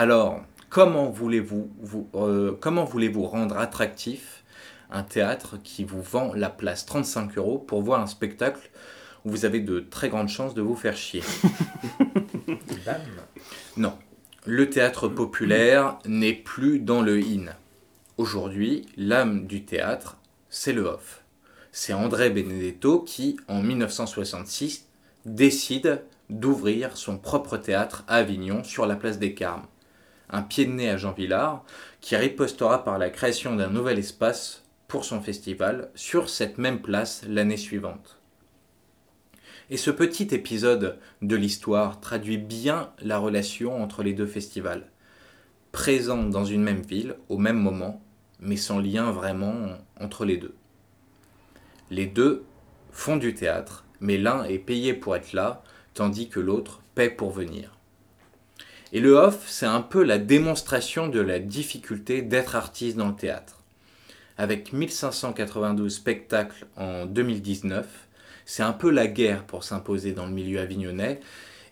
B: Alors, comment voulez-vous vous, euh, comment voulez-vous rendre attractif un théâtre qui vous vend la place 35 euros pour voir un spectacle où vous avez de très grandes chances de vous faire chier? Non, le théâtre populaire n'est plus dans le in. Aujourd'hui, l'âme du théâtre, c'est le off. C'est André Benedetto qui, en 1966, décide d'ouvrir son propre théâtre à Avignon sur la place des Carmes. Un pied de nez à Jean Villard qui ripostera par la création d'un nouvel espace pour son festival sur cette même place l'année suivante. Et ce petit épisode de l'histoire traduit bien la relation entre les deux festivals, présents dans une même ville au même moment, mais sans lien vraiment entre les deux. Les deux font du théâtre, mais l'un est payé pour être là, tandis que l'autre paie pour venir. Et le off, c'est un peu la démonstration de la difficulté d'être artiste dans le théâtre. Avec 1592 spectacles en 2019, c'est un peu la guerre pour s'imposer dans le milieu avignonnais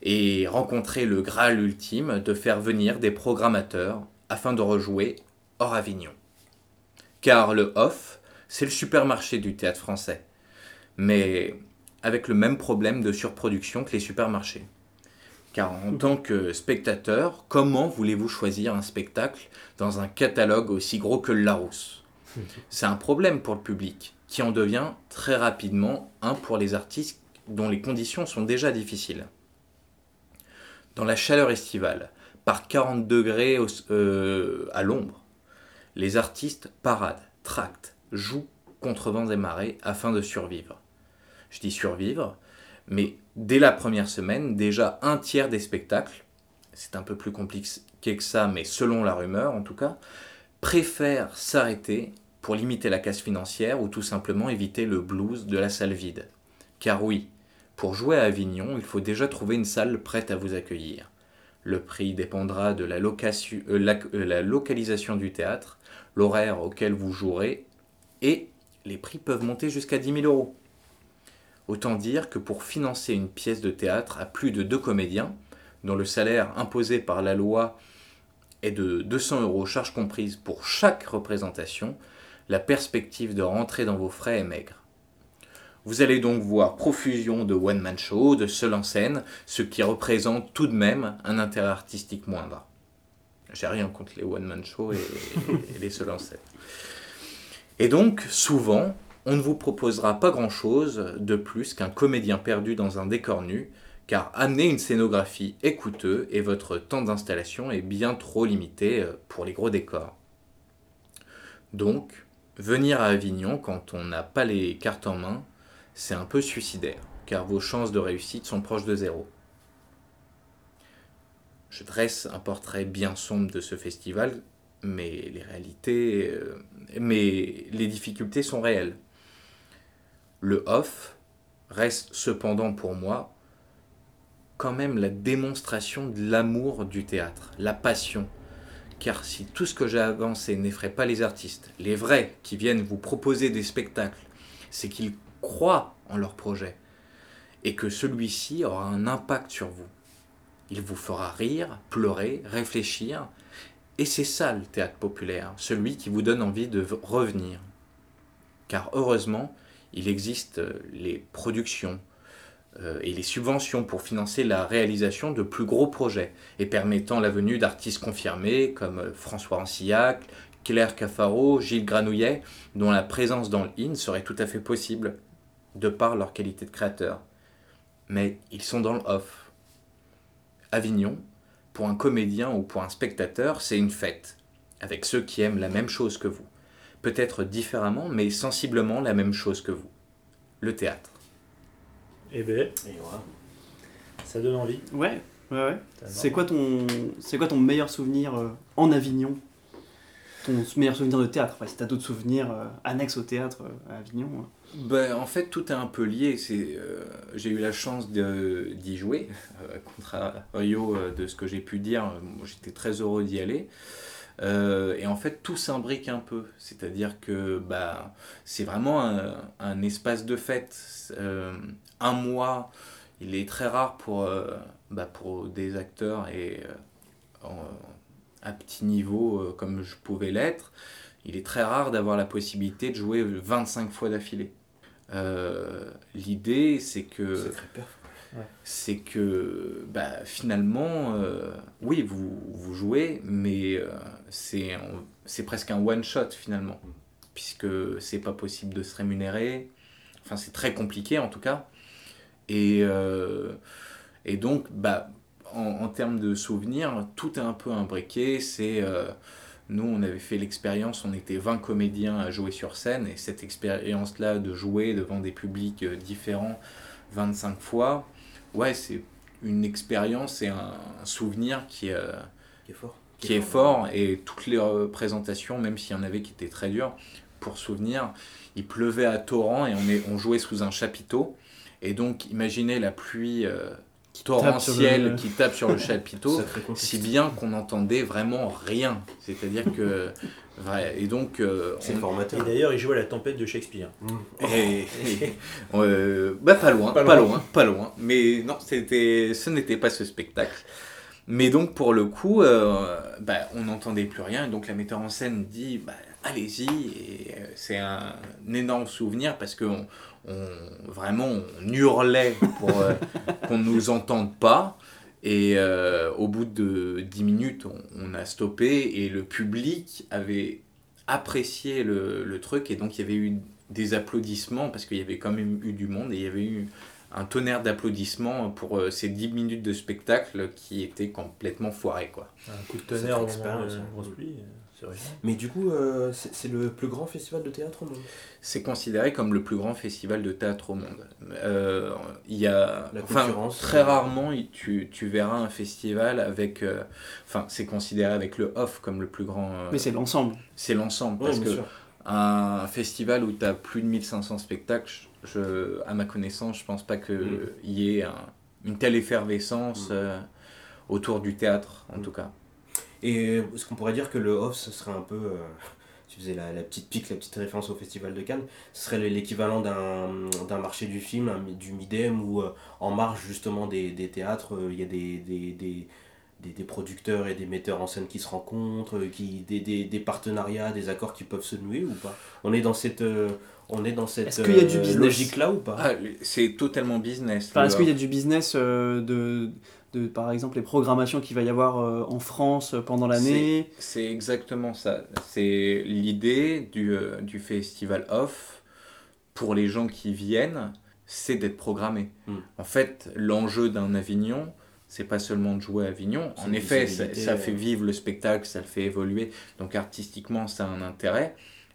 B: et rencontrer le Graal ultime de faire venir des programmateurs afin de rejouer hors Avignon. Car le off, c'est le supermarché du théâtre français, mais avec le même problème de surproduction que les supermarchés. Car en tant que spectateur, comment voulez-vous choisir un spectacle dans un catalogue aussi gros que Larousse? C'est un problème pour le public, qui en devient très rapidement un pour les artistes dont les conditions sont déjà difficiles. Dans la chaleur estivale, par 40 degrés euh, à l'ombre, les artistes paradent, tractent, jouent contre vents et marées afin de survivre. Je dis survivre, mais dès la première semaine, déjà un tiers des spectacles, c'est un peu plus compliqué que ça, mais selon la rumeur en tout cas, préfèrent s'arrêter pour limiter la casse financière ou tout simplement éviter le blues de la salle vide. Car oui, pour jouer à Avignon, il faut déjà trouver une salle prête à vous accueillir. Le prix dépendra de la, euh, euh, localisation du théâtre, l'horaire auquel vous jouerez, et les prix peuvent monter jusqu'à 10 000 euros. Autant dire que pour financer une pièce de théâtre à plus de deux comédiens, dont le salaire imposé par la loi est de 200 euros charges comprises pour chaque représentation, la perspective de rentrer dans vos frais est maigre. Vous allez donc voir profusion de one-man show, de seul en scène, ce qui représente tout de même un intérêt artistique moindre. J'ai rien contre les one-man show et, les seuls en scène. Et donc, souvent, on ne vous proposera pas grand-chose de plus qu'un comédien perdu dans un décor nu, car amener une scénographie est coûteux et votre temps d'installation est bien trop limité euh, pour les gros décors. Donc, venir à Avignon quand on n'a pas les cartes en main, c'est un peu suicidaire, car vos chances de réussite sont proches de zéro. je dresse un portrait bien sombre de ce festival, mais les réalités, euh, mais les difficultés sont réelles. Le off reste cependant pour moi quand même la démonstration de l'amour du théâtre, la passion. Car si tout ce que j'ai avancé n'effraie pas les artistes, les vrais qui viennent vous proposer des spectacles, c'est qu'ils croient en leur projet et que celui-ci aura un impact sur vous. Il vous fera rire, pleurer, réfléchir, et c'est ça le théâtre populaire, celui qui vous donne envie de revenir. Car heureusement, il existe euh, les productions euh, et les subventions pour financer la réalisation de plus gros projets et permettant la venue d'artistes confirmés comme euh, François Ancillac, Claire Cafaro, Gilles Granouillet, dont la présence dans le IN serait tout à fait possible de par leur qualité de créateur. Mais ils sont dans le off. Avignon, pour un comédien ou pour un spectateur, c'est une fête, avec ceux qui aiment la même chose que vous peut-être différemment, mais sensiblement la même chose que vous. Le théâtre.
D: Eh ben, ça donne envie.
A: Ouais, ouais, ouais. C'est quoi, ton, c'est quoi ton meilleur souvenir euh, en Avignon? Ton meilleur souvenir de théâtre Si t'as d'autres souvenirs euh, annexes au théâtre euh, à Avignon
B: ben, En fait, tout est un peu lié. C'est, j'ai eu la chance de, d'y jouer, contrario de ce que j'ai pu dire. J'étais très heureux d'y aller. Euh, et en fait, tout s'imbrique un peu. C'est-à-dire que bah, c'est vraiment un, espace de fête. Euh, un mois, il est très rare pour, euh, bah, pour des acteurs et à petit niveau comme je pouvais l'être. Il est très rare d'avoir la possibilité de jouer 25 fois d'affilée. L'idée, c'est que c'est que bah, finalement, euh, oui, vous, vous, jouez, mais euh, c'est presque un one-shot finalement, puisque c'est pas possible de se rémunérer. Enfin, c'est très compliqué en tout cas. Et, euh, et donc, bah, en, en, termes de souvenirs, tout est un peu imbriqué. C'est. nous, on avait fait l'expérience, on était 20 comédiens à jouer sur scène, et cette expérience-là de jouer devant des publics différents 25 fois, ouais, c'est une expérience et un, souvenir qui, euh,
C: qui est fort.
B: Qui, est, fort. et toutes les représentations, même s'il y en avait qui étaient très dures, pour souvenir, il pleuvait à torrent et on, est, on jouait sous un chapiteau. Et donc, imaginez la pluie euh, torrentielle qui tape sur le chapiteau, si bien qu'on n'entendait vraiment rien. C'est-à-dire que et donc.
C: Euh, c'est formateur.
D: Et d'ailleurs, il jouait à la tempête de Shakespeare.
B: Mmh. Et, euh, bah, pas loin, pas, loin. pas loin. Mais non, c'était, ce n'était pas ce spectacle. Mais donc, pour le coup, euh, bah, on n'entendait plus rien. Et donc, la metteur en scène dit bah, allez-y. Et c'est un, énorme souvenir parce que on, vraiment, on hurlait pour qu'on ne nous entende pas. Et euh, au bout de 10 minutes, on, a stoppé et le public avait apprécié le, le, truc et donc il y avait eu des applaudissements parce qu'il y avait quand même eu du monde et il y avait eu un tonnerre d'applaudissements pour euh, ces 10 minutes de spectacle qui étaient complètement foirés. Quoi.
D: Un coup de tonnerre au moment.
C: Mais du coup, euh, c'est le plus grand festival de théâtre au monde
B: C'est considéré comme le plus grand festival de théâtre au monde. Euh, il y a, enfin, très rarement, tu, tu, verras un festival avec. Euh, enfin, c'est considéré avec le off comme le plus grand.
A: Mais c'est l'ensemble.
B: C'est l'ensemble. parce que un festival où tu as plus de 1500 spectacles, je, à ma connaissance, je pense pas qu'il mm. y ait une telle effervescence mm. autour du théâtre, en mm. tout cas.
C: Et est-ce qu'on pourrait dire que le off, ce serait un peu, euh, tu faisais la, la, petite pique, la petite référence au Festival de Cannes, ce serait l'équivalent d'un marché du film, du Midem, où euh, en marge justement des, des théâtres, euh, il y a des, des, des des, des, producteurs et des metteurs en scène qui se rencontrent, qui, des, des, des, partenariats, des accords qui peuvent se nouer ou pas? On est dans cette, on est dans cette est y a du logique là ou pas?
B: Ah, C'est totalement business.
A: Est-ce qu'il y a du business de, de par exemple les programmations qu'il va y avoir euh, en France euh, pendant l'année.
B: C'est exactement ça. C'est l'idée du, euh, du, festival off pour les gens qui viennent, c'est d'être programmé. Hmm. En fait, l'enjeu d'un Avignon, c'est pas seulement de jouer à Avignon. En effet, ça, ça, fait vivre le spectacle, ça le fait évoluer. Donc artistiquement, ça a un intérêt.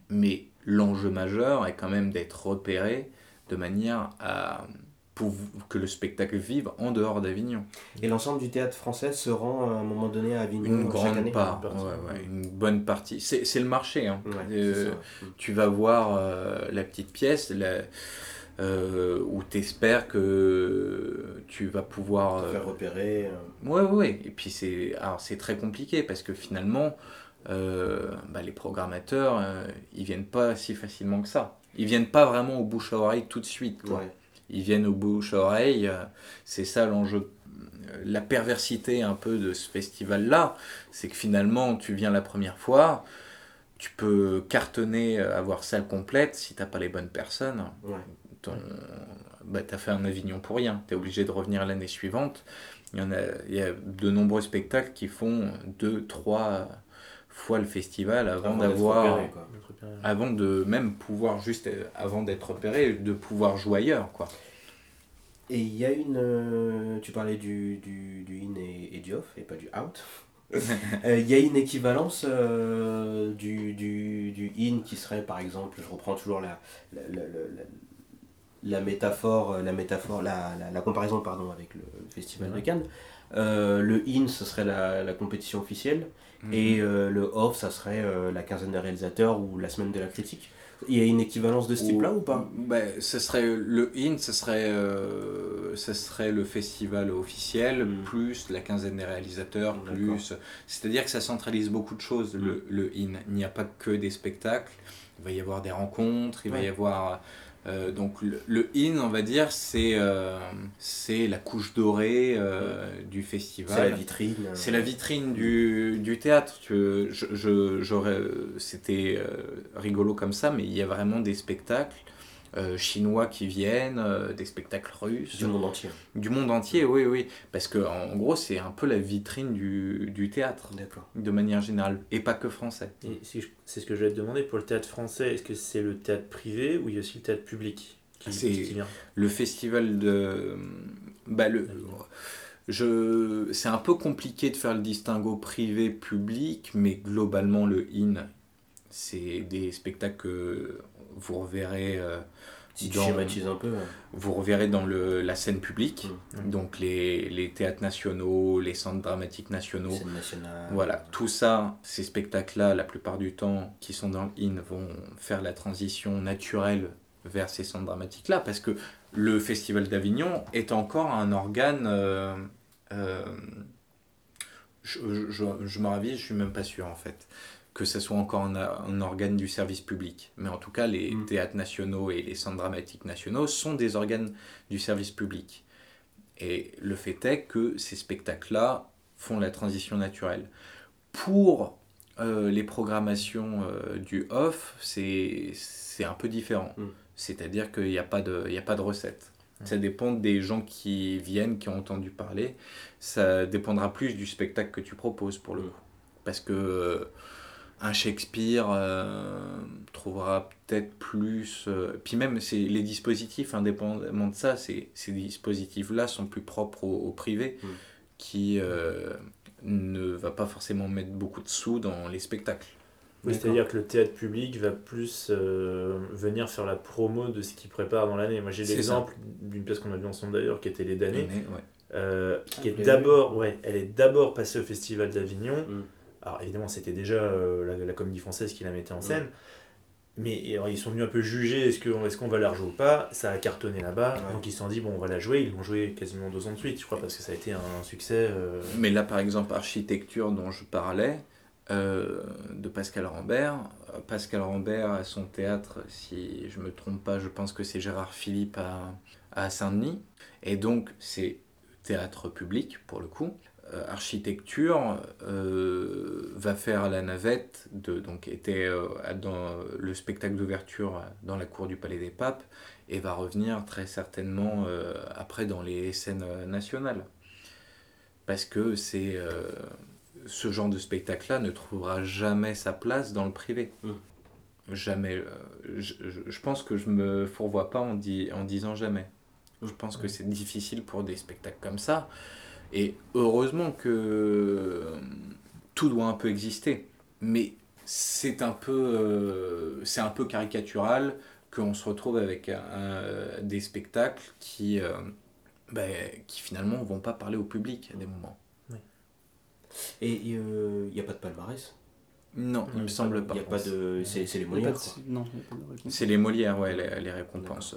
B: Mais l'enjeu majeur est quand même d'être repéré de manière à pour que le spectacle vive en dehors d'Avignon.
C: Et l'ensemble du théâtre français se rend à un moment donné à Avignon
B: Une
C: chaque
B: grande
C: année
B: part, ouais, ouais, une bonne partie. C'est c'est le marché. Hein.
C: Ouais,
B: Euh, tu vas voir euh, la petite pièce la- euh, où tu espères que tu vas pouvoir...
C: Te
B: euh,
C: faire repérer. euh,
B: Ouais, ouais, ouais. Et puis c'est alors c'est très compliqué parce que finalement, euh, bah, les programmateurs, euh, ils viennent pas si facilement que ça. Ils viennent pas vraiment au bouche à oreille tout de suite. Quoi. Ils viennent au bouche à oreille. euh, c'est ça l'enjeu. Euh, La perversité un peu de ce festival-là, c'est que finalement, tu viens la première fois, tu peux cartonner, euh, avoir salle complète si t'as pas les bonnes personnes
C: Ouais.
B: ton, bah, tu as fait un Avignon pour rien. Tu es obligé de revenir l'année suivante. Il y, en a, il y a de nombreux spectacles qui font deux, trois fois le festival avant, d'avoir.
C: repéré, quoi.
B: Avant de même pouvoir, juste euh, avant d'être repéré, de pouvoir jouer ailleurs. Quoi.
C: Et il y a une. euh, tu parlais du, du, du in et, et du off, et pas du out. Euh, Il y a une équivalence euh, du, du, du in qui serait par exemple, je reprends toujours la, la, la, la- la métaphore, la, métaphore la, la, la comparaison pardon, avec le, le Festival de Cannes. Euh, le in, ce serait la, la compétition officielle,
B: Mhm.
C: et euh, le off, ça serait euh, la quinzaine des réalisateurs ou la semaine de la critique. Il y a une équivalence de ce type-là ou pas?
B: ben, ce serait le IN, ce serait, euh, ce serait le festival officiel,
C: Mm.
B: plus la quinzaine des réalisateurs, plus. C'est-à-dire que ça centralise beaucoup de choses, le, le IN. Il n'y a pas que des spectacles, il va y avoir des rencontres, il va y avoir. Euh, donc le, le IN, on va dire, c'est euh, c'est la couche dorée euh, du festival.
C: C'est la vitrine. euh,
B: C'est la vitrine du, du théâtre. Je, je- j'aurais, c'était euh, rigolo comme ça, mais il y a vraiment des spectacles euh, chinois qui viennent, euh, des spectacles russes,
C: du monde entier.
B: du monde entier, oui, oui. Parce que en gros, c'est un peu la vitrine du, du théâtre,
C: D'accord.
B: de manière générale, et pas que français.
D: Si c'est ce que je vais te demander pour le théâtre français, est-ce que c'est le théâtre privé ou il y a aussi le théâtre public qui,
B: C'est-
D: qui vient
B: Le festival de. Bah, le, je, c'est un peu compliqué de faire le distinguo privé-public, mais globalement, le IN, c'est des spectacles que vous reverrez, euh,
C: Si tu
B: dans,
C: schématises un peu.
B: vous reverrez dans le, la scène publique,
D: Mm.
B: donc les, les théâtres nationaux, les centres dramatiques nationaux. Voilà, tout ça, ces spectacles-là, la plupart du temps, qui sont dans le IN, vont faire la transition naturelle vers ces centres dramatiques-là, parce que le Festival d'Avignon est encore un organe... euh, euh, je, je, je me ravise, je suis même pas sûr en fait que ce soit encore un, un organe du service public. Mais en tout cas, les
C: Mm.
B: théâtres nationaux et les centres dramatiques nationaux sont des organes du service public. Et le fait est que ces spectacles-là font la transition naturelle. Pour euh, les programmations euh, du off, c'est un peu différent.
C: Mm.
B: C'est-à-dire qu'il n'y a, pas de- y a pas de recette. Ça dépend des gens qui viennent, qui ont entendu parler. Ça dépendra plus du spectacle que tu proposes pour le
C: Mm.
B: coup. Parce que un Shakespeare euh, trouvera peut-être plus. euh, puis même, c'est les dispositifs, indépendamment de ça, ces dispositifs-là sont plus propres au, au privé,
C: Mm.
B: qui euh, ne va pas forcément mettre beaucoup de sous dans les spectacles.
D: Oui, c'est-à-dire que le théâtre public va plus euh, venir faire la promo de ce qu'il prépare dans l'année. Moi, j'ai l'exemple d'une pièce qu'on a vue ensemble d'ailleurs, qui était Les Damnés,
B: ouais.
D: euh, qui
C: Ah,
D: est d'abord, ouais, elle est d'abord passée au Festival d'Avignon.
C: Mm.
D: Alors évidemment, c'était déjà euh, la, la comédie française qui la mettait en scène. Mais alors, ils sont venus un peu juger est-ce qu'on est qu'on va la rejouer ou pas? Ça a cartonné là-bas.
C: Ouais.
D: Donc ils se sont dit, bon, on va la jouer. Ils l'ont joué quasiment deux ans de suite, je crois, parce que ça a été un succès. euh,
B: Mais là, par exemple, architecture dont je parlais, euh, de Pascal Rambert. Pascal Rambert à son théâtre, si je me trompe pas, je pense que c'est Gérard Philippe à, à Saint-Denis. Et donc, c'est théâtre public pour le coup. Euh, architecture euh, va faire la navette, de, donc était euh, dans le spectacle d'ouverture dans la cour du Palais des Papes et va revenir très certainement euh, après dans les scènes nationales. Parce que c'est ce genre de spectacle-là ne trouvera jamais sa place dans le privé.
C: Mm.
B: Jamais. je, je- pense que je me fourvoie pas en, en disant jamais. Je pense que c'est difficile pour des spectacles comme ça. Et heureusement que euh, tout doit un peu exister. Mais c'est un peu, euh, c'est un peu caricatural qu'on se retrouve avec des spectacles qui, ben, qui finalement vont pas parler au public à des moments.
C: Et il n'y a pas de palmarès
B: non, il me semble pas.
C: Il a pas de. C'est les Molières.
A: Non,
B: c'est les Molières, ouais, les, récompenses.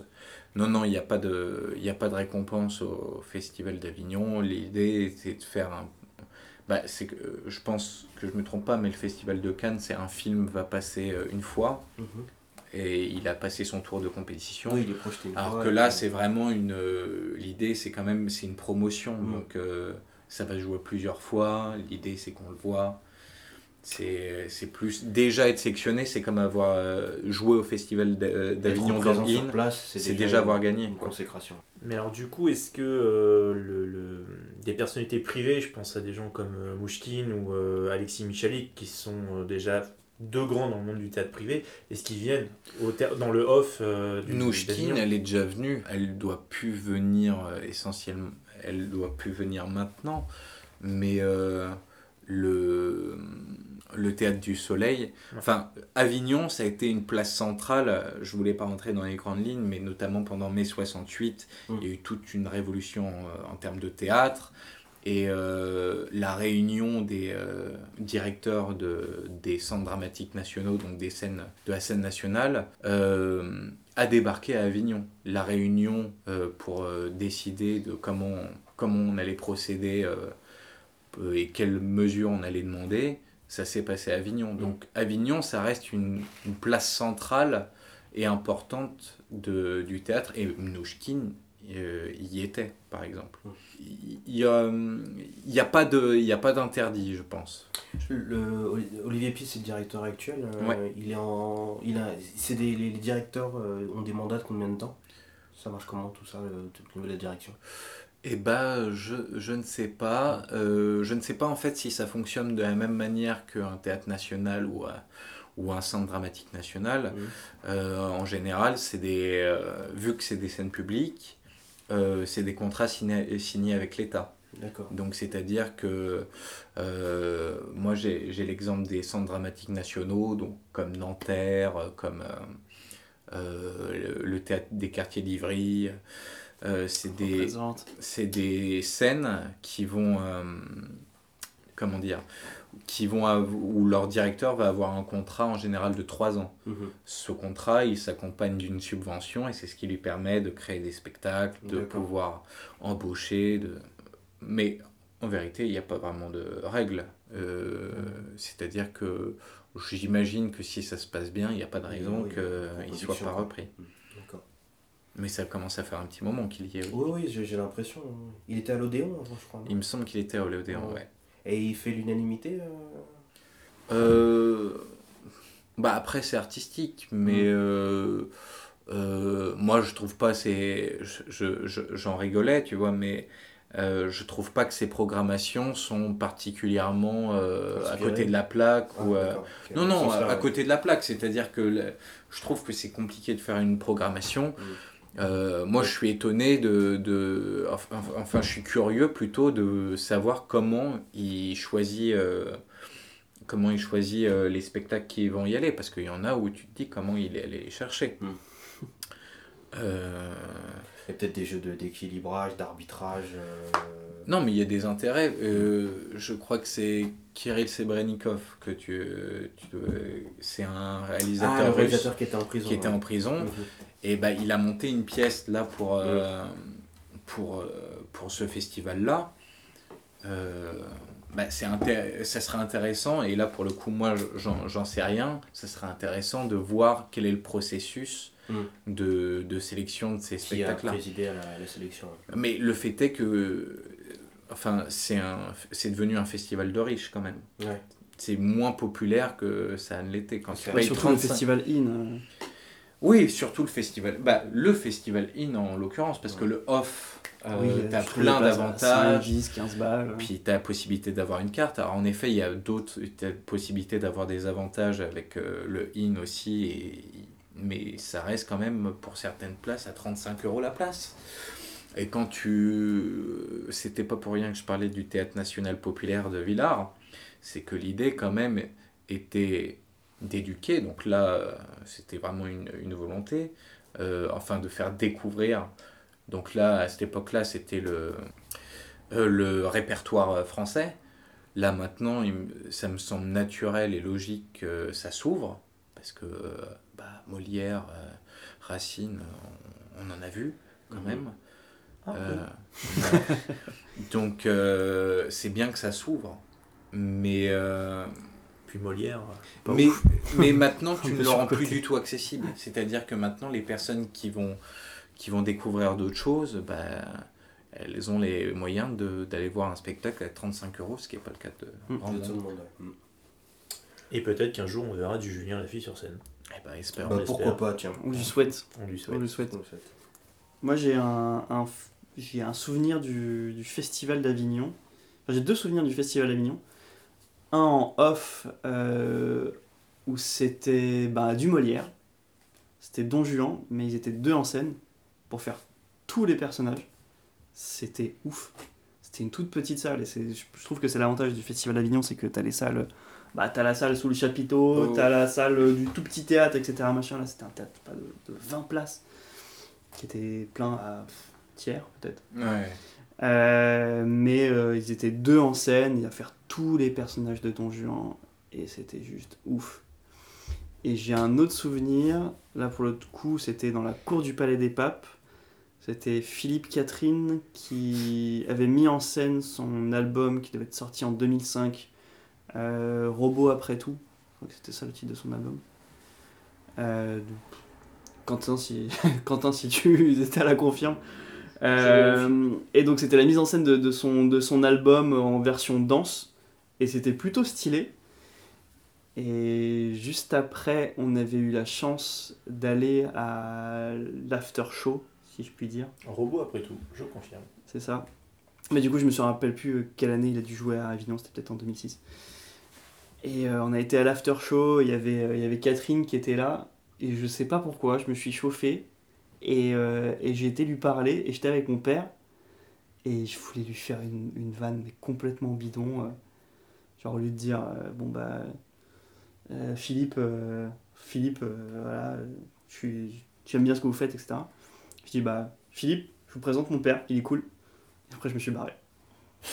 B: Non, non, il n'y a, pas de, il a pas de récompense au Festival d'Avignon. L'idée, c'est de faire un. Bah, c'est que je pense que je me trompe pas, mais le Festival de Cannes, c'est un film va passer euh, une fois. Mhm. Et il a passé son tour de compétition.
C: Oui, il est projeté
B: Alors que là, c'est vraiment une. Euh, l'idée, c'est quand même. C'est une promotion. Mhm. Donc, euh, ça va jouer plusieurs fois. L'idée, c'est qu'on le voit c'est plus déjà être sectionné c'est comme avoir euh, joué au festival euh, d'Avignon dans c'est déjà avoir gagné
C: une consécration.
D: Mais alors du coup est-ce que euh, le, des personnalités privées je pense à des gens comme Mouchkine ou Alexis Michalik qui sont déjà deux grands dans le monde du théâtre privé est-ce qu'ils viennent au dans le off
B: du Mouchkine elle est déjà venue. Elle doit plus venir essentiellement elle doit plus venir maintenant. Mais le le théâtre du soleil. Enfin, Avignon, ça a été une place centrale. Je voulais pas rentrer dans les grandes lignes, mais notamment pendant mai 68, mm. il y a eu toute une révolution euh, en termes de théâtre. Et euh, la réunion des euh, directeurs de, des centres dramatiques nationaux, donc des scènes de la scène nationale, a débarqué à Avignon. La réunion pour décider de comment, comment on allait procéder et quelles mesures on allait demander, ça s'est passé à Avignon. Mm. Donc Avignon, ça reste une, place centrale et importante de, du théâtre. Et Mnouchkine euh, y était, par exemple. Mm. Il n'y a, y a pas d'interdit, je pense.
C: Le, Olivier Pied, c'est le directeur actuel. Euh, il est en, il a, c'est des, les, directeurs euh, ont des mandats de combien de temps? Ça marche comment tout ça, le, niveau de la direction?
B: Eh ben, je, je, ne sais pas. Euh, je ne sais pas en fait si ça fonctionne de la même manière qu'un théâtre national ou, ou un centre dramatique national. Euh, en général, c'est des, euh, vu que c'est des scènes publiques, c'est des contrats signés, signés avec l'État. Donc c'est-à-dire que moi j'ai l'exemple des centres dramatiques nationaux, donc comme Nanterre, comme le, le, théâtre des quartiers d'Ivry. Euh, c'est des, c'est des scènes qui vont, euh, comment dire, qui vont où leur directeur va avoir un contrat en général de 3 ans. Mhm. Ce contrat, il s'accompagne d'une subvention et c'est ce qui lui permet de créer des spectacles, de pouvoir embaucher. De... Mais en vérité, il n'y a pas vraiment de règles. Euh, c'est-à-dire que j'imagine que si ça se passe bien, il n'y a pas de raison qu'il ne soit pas repris. Mhm. Mais ça commence à faire un petit moment qu'il y est.
C: Oui, oui, j'ai l'impression. Il était à l'Odéon avant, je crois.
B: Il me semble qu'il était à l'Odéon, ouais.
C: Et il fait l'unanimité
B: euh... euh bah après, c'est artistique, mais mm. euh, euh, moi je trouve pas. c'est J'en je, je, rigolais, tu vois, mais. je trouve pas que ces programmations sont particulièrement à côté de la plaque ah, ou non non à, côté de la plaque c'est à dire que je trouve que c'est compliqué de faire une programmation mm. Euh, moi, je suis étonné de, de enfin, je suis curieux plutôt de savoir comment il choisit, euh, comment il choisit euh, les spectacles qui vont y aller, parce qu'il y en a où tu te dis comment il est allé les chercher. Hmm.
C: Il y a peut-être des jeux d'équilibrage, d'arbitrage.
B: Non, mais il y a des intérêts. je crois que c'est Kirill Sebrenikov que tu, tu c'est un réalisateur,
C: ah, réalisateur qui était en prison.
B: Qui était en prison. Mhm. Et bah, il a monté une pièce là pour, euh, pour, euh, pour ce festival-là. Euh, bah, ça serait intéressant, et là pour le coup, moi j'en sais rien, ça serait intéressant de voir quel est le processus mm. de, de, sélection de ces spectacles-là.
C: présidé à la, sélection.
B: Mais le fait est que enfin, c'est devenu un festival de riches quand même. C'est moins populaire que ça ne l'était quand
A: tu Surtout le festival In.
B: Oui, surtout le festival. Bah, le festival in en l'occurrence, parce que le off, euh, t'as plein d'avantages.
A: 10, 15 balles.
B: Puis t'as la possibilité d'avoir une carte. Alors en effet, il y a d'autres possibilités d'avoir des avantages avec euh, le in aussi, et... mais ça reste quand même pour certaines places à 35 euros la place. Et quand tu. C'était pas pour rien que je parlais du théâtre national populaire de Villars, c'est que l'idée quand même était d'éduquer. Donc là, euh, c'était vraiment une, une volonté, euh, enfin de faire découvrir. Donc là, à cette époque-là, c'était le, euh, le répertoire français. Là maintenant, il ça me semble naturel et logique que ça s'ouvre, parce que bah, Molière, Racine, on, on en a vu quand
C: Mhm.
B: même.
D: Ah.
B: Donc c'est bien que ça s'ouvre, mais,
D: Molière.
B: Mais, mais maintenant tu ne le rends plus du tout accessible. C'est-à-dire que maintenant les personnes qui vont, qui vont découvrir d'autres choses, bah, elles ont les moyens de- d'aller voir un spectacle à 35 euros, ce qui n'est pas le cas de
A: Mm.
C: De tout le
B: monde.
C: monde, ouais. Mm.
D: Et peut-être qu'un jour on verra du Julien Lafille sur scène.
B: Eh ben, espérons.
C: Bah, pourquoi pas, tiens.
A: On lui souhaite.
D: On lui
A: On
D: souhaite.
A: lui souhaite.
C: On le souhaite.
A: Moi, j'ai un, un f- j'ai un souvenir du, du Festival d'Avignon. Enfin, j'ai deux souvenirs du Festival d'Avignon. Un en off, euh, où c'était bah, du Molière. C'était Don Juan, mais ils étaient deux en scène pour faire tous les personnages. C'était ouf. C'était une toute petite salle. Et je trouve que c'est l'avantage du Festival d'Avignon, c'est que t'as les salles. Bah, t'as la salle sous le chapiteau,
B: Oh.
A: t'as la salle euh, du tout petit théâtre, etc. Machin. Là, c'était un théâtre pas de, de 20 places qui était plein à tiers, peut-être.
B: Ouais.
A: Euh, mais euh, ils étaient deux en scène, à faire tous les personnages de Don Juan, et c'était juste ouf. Et j'ai un autre souvenir, là pour le coup, c'était dans la cour du Palais des Papes. C'était Philippe Catherine qui avait mis en scène son album qui devait être sorti en 2005, euh, Robot après tout. Je crois que c'était ça le titre de son album. Euh, Quentin, si, Quentin, si tu étais à la confirme. Euh, et donc c'était la mise en scène de, de son, de son album en version danse. Et c'était plutôt stylé. Et juste après, on avait eu la chance d'aller à l'after show, si je puis dire.
D: Un robot après tout, je confirme.
A: C'est ça. Mais du coup, je me rappelle plus euh, quelle année il a dû jouer à Avignon, c'était peut-être en 2006. Et euh, on a été à l'after show, il y, avait, euh, il y avait Catherine qui était là, et je sais pas pourquoi, je me suis chauffé, et, euh, et j'ai été lui parler, et j'étais avec mon père, et je voulais lui faire une, une vanne, mais complètement bidon. Genre au lieu de dire, euh, bon bah, euh, Philippe, euh, Philippe, euh, voilà, je suis, tu aimes bien ce que vous faites, etc. Je dis, bah, Philippe, je vous présente mon père, il est cool. Et après, je me suis barré.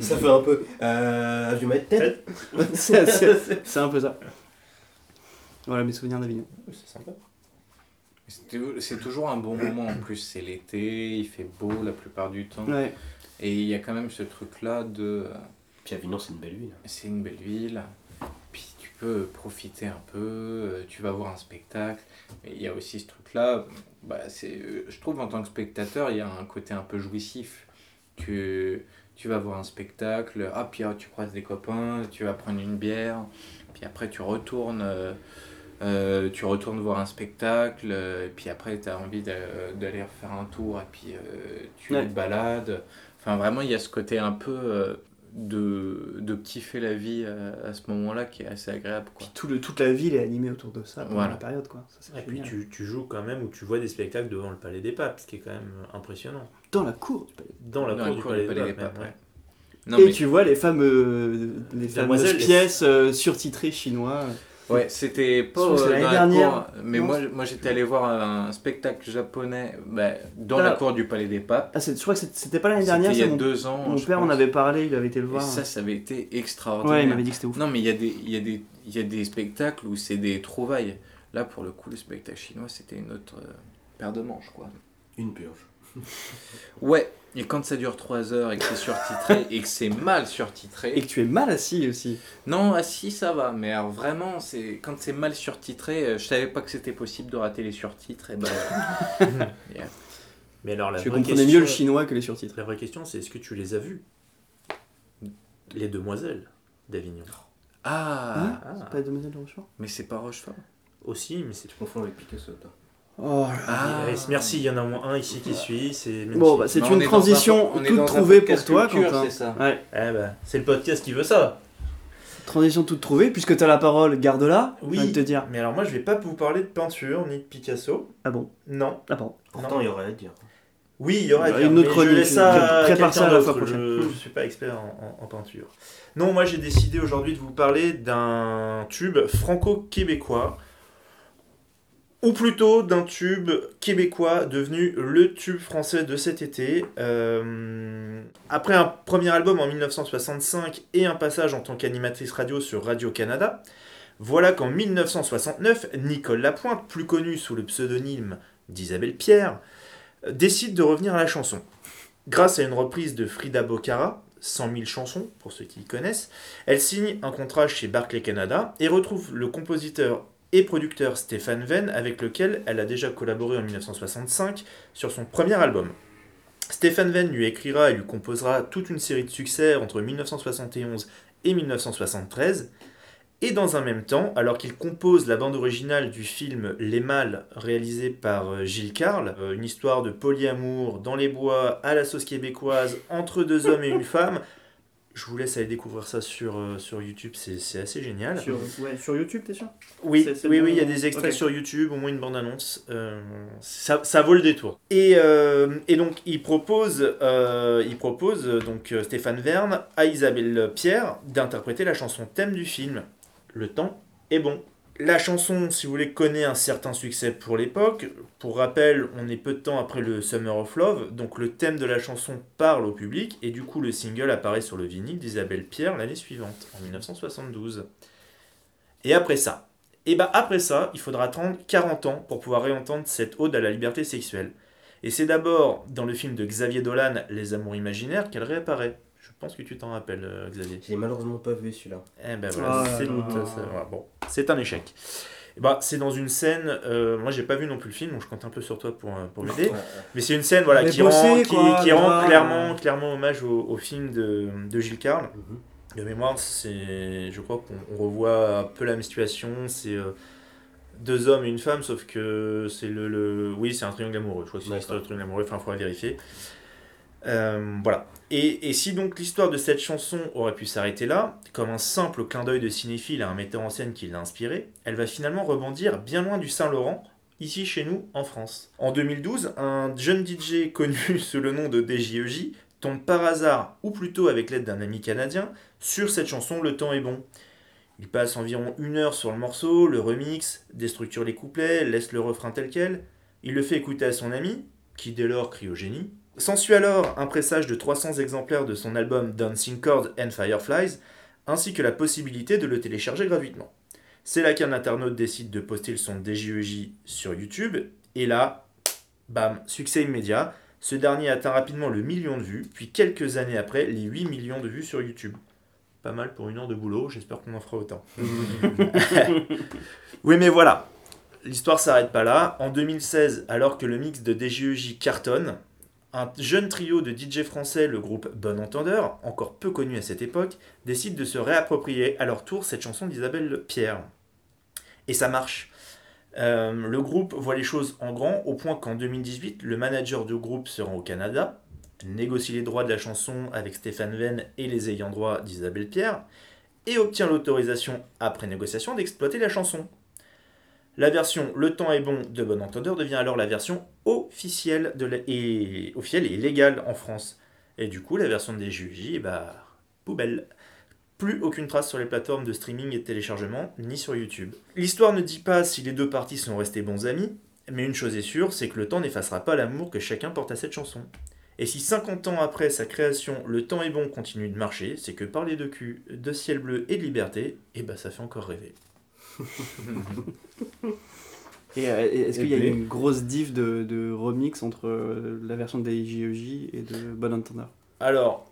C: Ça fait un peu. Euh, you met Ted
A: c'est c'est- c'est un peu ça. Voilà mes souvenirs d'Avignon.
D: C'est sympa.
B: C'est c'est toujours un bon moment en plus, c'est l'été, il fait beau la plupart du temps.
A: Ouais.
B: Et il y a quand même ce truc-là de.
C: Puis Avignon, c'est une belle ville.
B: C'est une belle ville, puis tu peux profiter un peu, euh, tu vas voir un spectacle. Mais il y a aussi ce truc-là, bah, c'est, euh, je trouve en tant que spectateur, il y a un côté un peu jouissif. Que tu vas voir un spectacle, ah, puis ah, tu croises des copains, tu vas prendre une bière, puis après tu retournes. euh, euh, tu retournes voir un spectacle, euh, et puis après tu as envie d'a- d'aller faire un tour, et puis euh, tu
A: Ouais.
B: te balades. Enfin, vraiment, il y a ce côté un peu euh, de, de kiffer la vie à, à ce moment-là qui est assez agréable. Quoi.
A: Puis tout le, toute la ville est animée autour de ça pendant
B: Voilà.
A: la période. Quoi. Ça,
D: Et puis tu, tu joues quand même ou tu vois des spectacles devant le Palais des Papes, ce qui est quand même impressionnant.
A: Dans la cour du palais.
D: Dans la
B: Dans
D: cour
B: la
D: du
B: cour
D: Palais, des
B: Palais
D: Papes.
B: des Papes,
D: même,
B: ouais. Non,
A: Et
B: mais,
A: tu vois les fameux, les fameuses
D: les-
A: pièces euh, surtitrées chinois.
B: Ouais, c'était pas euh,
A: l'année
B: dans la
A: dernière.
B: cour, mais
A: Non,
B: moi, moi j'étais allé voir un spectacle japonais bah, dans
A: Ah.
B: la cour du Palais des Papes.
A: Ah, c'est- je crois que c'était pas l'année
B: C'était
A: dernière.
B: il y a
A: mon,
B: deux ans.
A: mon père en avait parlé, il avait été le
B: Et
A: voir.
B: ça, ça avait été extraordinaire.
A: ouais, il m'avait dit que c'était ouf.
B: Non, mais il y, a des, il, y a des, il y a des spectacles où c'est des trouvailles. Là, pour le coup, le spectacle chinois, c'était une autre euh, paire de manches, quoi.
C: Une purge.
B: Ouais, et quand ça dure 3 heures et que c'est surtitré et que c'est mal surtitré.
A: Et que tu es mal assis aussi.
B: Non, assis, ça va, mais alors vraiment, c'est quand c'est mal surtitré, euh, je savais pas que c'était possible de rater les surtitres. Et ben, yeah.
D: Mais alors la
A: tu
D: vraie
A: comprenais
D: question,
A: mieux le chinois que les surtitres.
D: La vraie question, c'est est-ce que tu les as vus? Les demoiselles d'Avignon.
B: Ah,
D: Ah,
A: Pas de Demoiselle de Rochefort?
B: Mais c'est pas Rochefort.
D: aussi, mais c'est.
C: Tu confonds avec Picasso, toi.
A: Oh
B: Ah.
D: Merci, il y en a au moins un ici qui suit. C'est
A: Bon, bah, c'est une transition
B: un-
A: toute trouvée pour toi,
B: culture,
A: Quentin.
B: c'est ça.
A: Ouais,
D: Eh ben, c'est le podcast qui veut ça.
A: transition toute trouvée, puisque tu as la parole, garde-la.
D: Oui.
A: te dire.
D: Mais alors moi, je vais pas vous parler de peinture ni de Picasso.
A: Ah bon?
D: Non.
A: Ah bon?
C: Pourtant, il y aurait à dire.
D: Oui, il y aura à
A: Une
D: dire,
A: autre
D: mais je
A: chronique,
D: laisse ça à
A: prépare ça la fois prochaine.
D: Je, je suis pas expert en, en- en peinture. Non, moi j'ai décidé aujourd'hui de vous parler d'un tube franco-québécois. Ou plutôt d'un tube québécois devenu le tube français de cet été. Euh, après un premier album en 1965 et un passage en tant qu'animatrice radio sur Radio-Canada, voilà qu'en 1969, Nicole Lapointe, plus connue sous le pseudonyme d'Isabelle Pierre, décide de revenir à la chanson. Grâce à une reprise de Frida Bocara, 100 000 chansons, pour ceux qui connaissent, elle signe un contrat chez Barclay Canada et retrouve le compositeur et producteur Stéphane Venn, avec lequel elle a déjà collaboré en 1965 sur son premier album. Stéphane Venn lui écrira et lui composera toute une série de succès entre 1971 et 1973. Et dans un même temps, alors qu'il compose la bande originale du film Les Mâles, réalisé par euh, Gilles Carle, euh, une histoire de polyamour dans les bois, à la sauce québécoise, entre deux hommes et une femme, je vous laisse aller découvrir ça sur, euh, sur YouTube, c'est assez génial.
A: Sur, ouais, sur YouTube, t'es sûr?
D: Oui, oui,
A: bon.
D: oui, il y a des extraits sur YouTube, au moins une bande-annonce. euh, ça, ça vaut le détour. Et, euh, et donc, il propose, il propose donc Stéphane Verne à Isabelle Pierre d'interpréter la chanson thème du film. Le temps est bon. La chanson, si vous voulez, connaît un certain succès pour l'époque. Pour rappel, on est peu de temps après le Summer of Love, donc le thème de la chanson parle au public, et du coup le single apparaît sur le vinyle d'Isabelle Pierre l'année suivante, en 1972. Et après ça, et bah après ça, il faudra attendre 40 ans pour pouvoir réentendre cette ode à la liberté sexuelle. Et c'est d'abord dans le film de Xavier Dolan, Les Amours imaginaires, qu'elle réapparaît. Je pense que tu t'en rappelles, euh, Xavier.
C: J'ai malheureusement pas vu celui-là.
D: Eh ben voilà,
A: Ah
D: c'est voilà, bon, un échec. Bah, c'est dans une scène, euh, moi j'ai pas vu non plus le film, donc je compte un peu sur toi pour, euh, pour m'aider. Mais c'est une scène voilà, qui rend, qui,
A: quoi,
D: qui rend clairement, clairement hommage au, au film de, de Gilles Carle.
C: Mhm.
D: De mémoire, c'est, je crois qu'on on revoit un peu la même situation. C'est euh, deux hommes et une femme, sauf que c'est le, le- oui, c'est un triangle amoureux. Je crois que c'est du triangle amoureux. Enfin, il faudra vérifier. Euh, voilà. Et, si donc l'histoire de cette chanson aurait pu s'arrêter là, comme un simple clin d'œil de cinéphile à un metteur en scène qui l'a inspiré, elle va finalement rebondir bien loin du Saint-Laurent, ici chez nous, en France. En 2012, un jeune DJ connu sous le nom de DJEJ tombe par hasard, ou plutôt avec l'aide d'un ami canadien, sur cette chanson Le temps est bon. Il passe environ une heure sur le morceau, le remix, déstructure les couplets, laisse le refrain tel quel. Il le fait écouter à son ami, qui dès lors crie au génie. S'ensuit alors un pressage de 300 exemplaires de son album Dancing Chords and Fireflies, ainsi que la possibilité de le télécharger gratuitement. C'est là qu'un internaute décide de poster le son DJEJ sur YouTube, et là, bam, succès immédiat. Ce dernier atteint rapidement le million de vues, puis quelques années après, les 8 millions de vues sur YouTube. Pas mal pour une heure de boulot, j'espère qu'on en fera autant. oui, mais voilà. L'histoire s'arrête pas là. En 2016, alors que le mix de DJEJ cartonne, un jeune trio de DJ français, le groupe Bon Entendeur, encore peu connu à cette époque, décide de se réapproprier à leur tour cette chanson d'Isabelle Pierre. Et ça marche. Euh, le groupe voit les choses en grand au point qu'en 2018, le manager du groupe se rend au Canada, négocie les droits de la chanson avec Stéphane Venn et les ayants droit d'Isabelle Pierre, et obtient l'autorisation, après négociation, d'exploiter la chanson. La version Le temps est bon de Bon Entendeur devient alors la version officielle, et, officielle et légale en France. Et du coup, la version des JUJ, bah, poubelle. Plus aucune trace sur les plateformes de streaming et de téléchargement, ni sur YouTube. L'histoire ne dit pas si les deux parties sont restés bons amis, mais une chose est sûre, c'est que le temps n'effacera pas l'amour que chacun porte à cette chanson. Et si 50 ans après sa création, le temps est bon continue de marcher, c'est que parler de cul, de ciel bleu et de liberté, et bah ça fait encore rêver.
A: Et euh, est-ce qu'il y a
B: puis
A: une grosse diff de, de remix entre euh, la version de DJEJ et de Bon Entendeur?
D: Alors,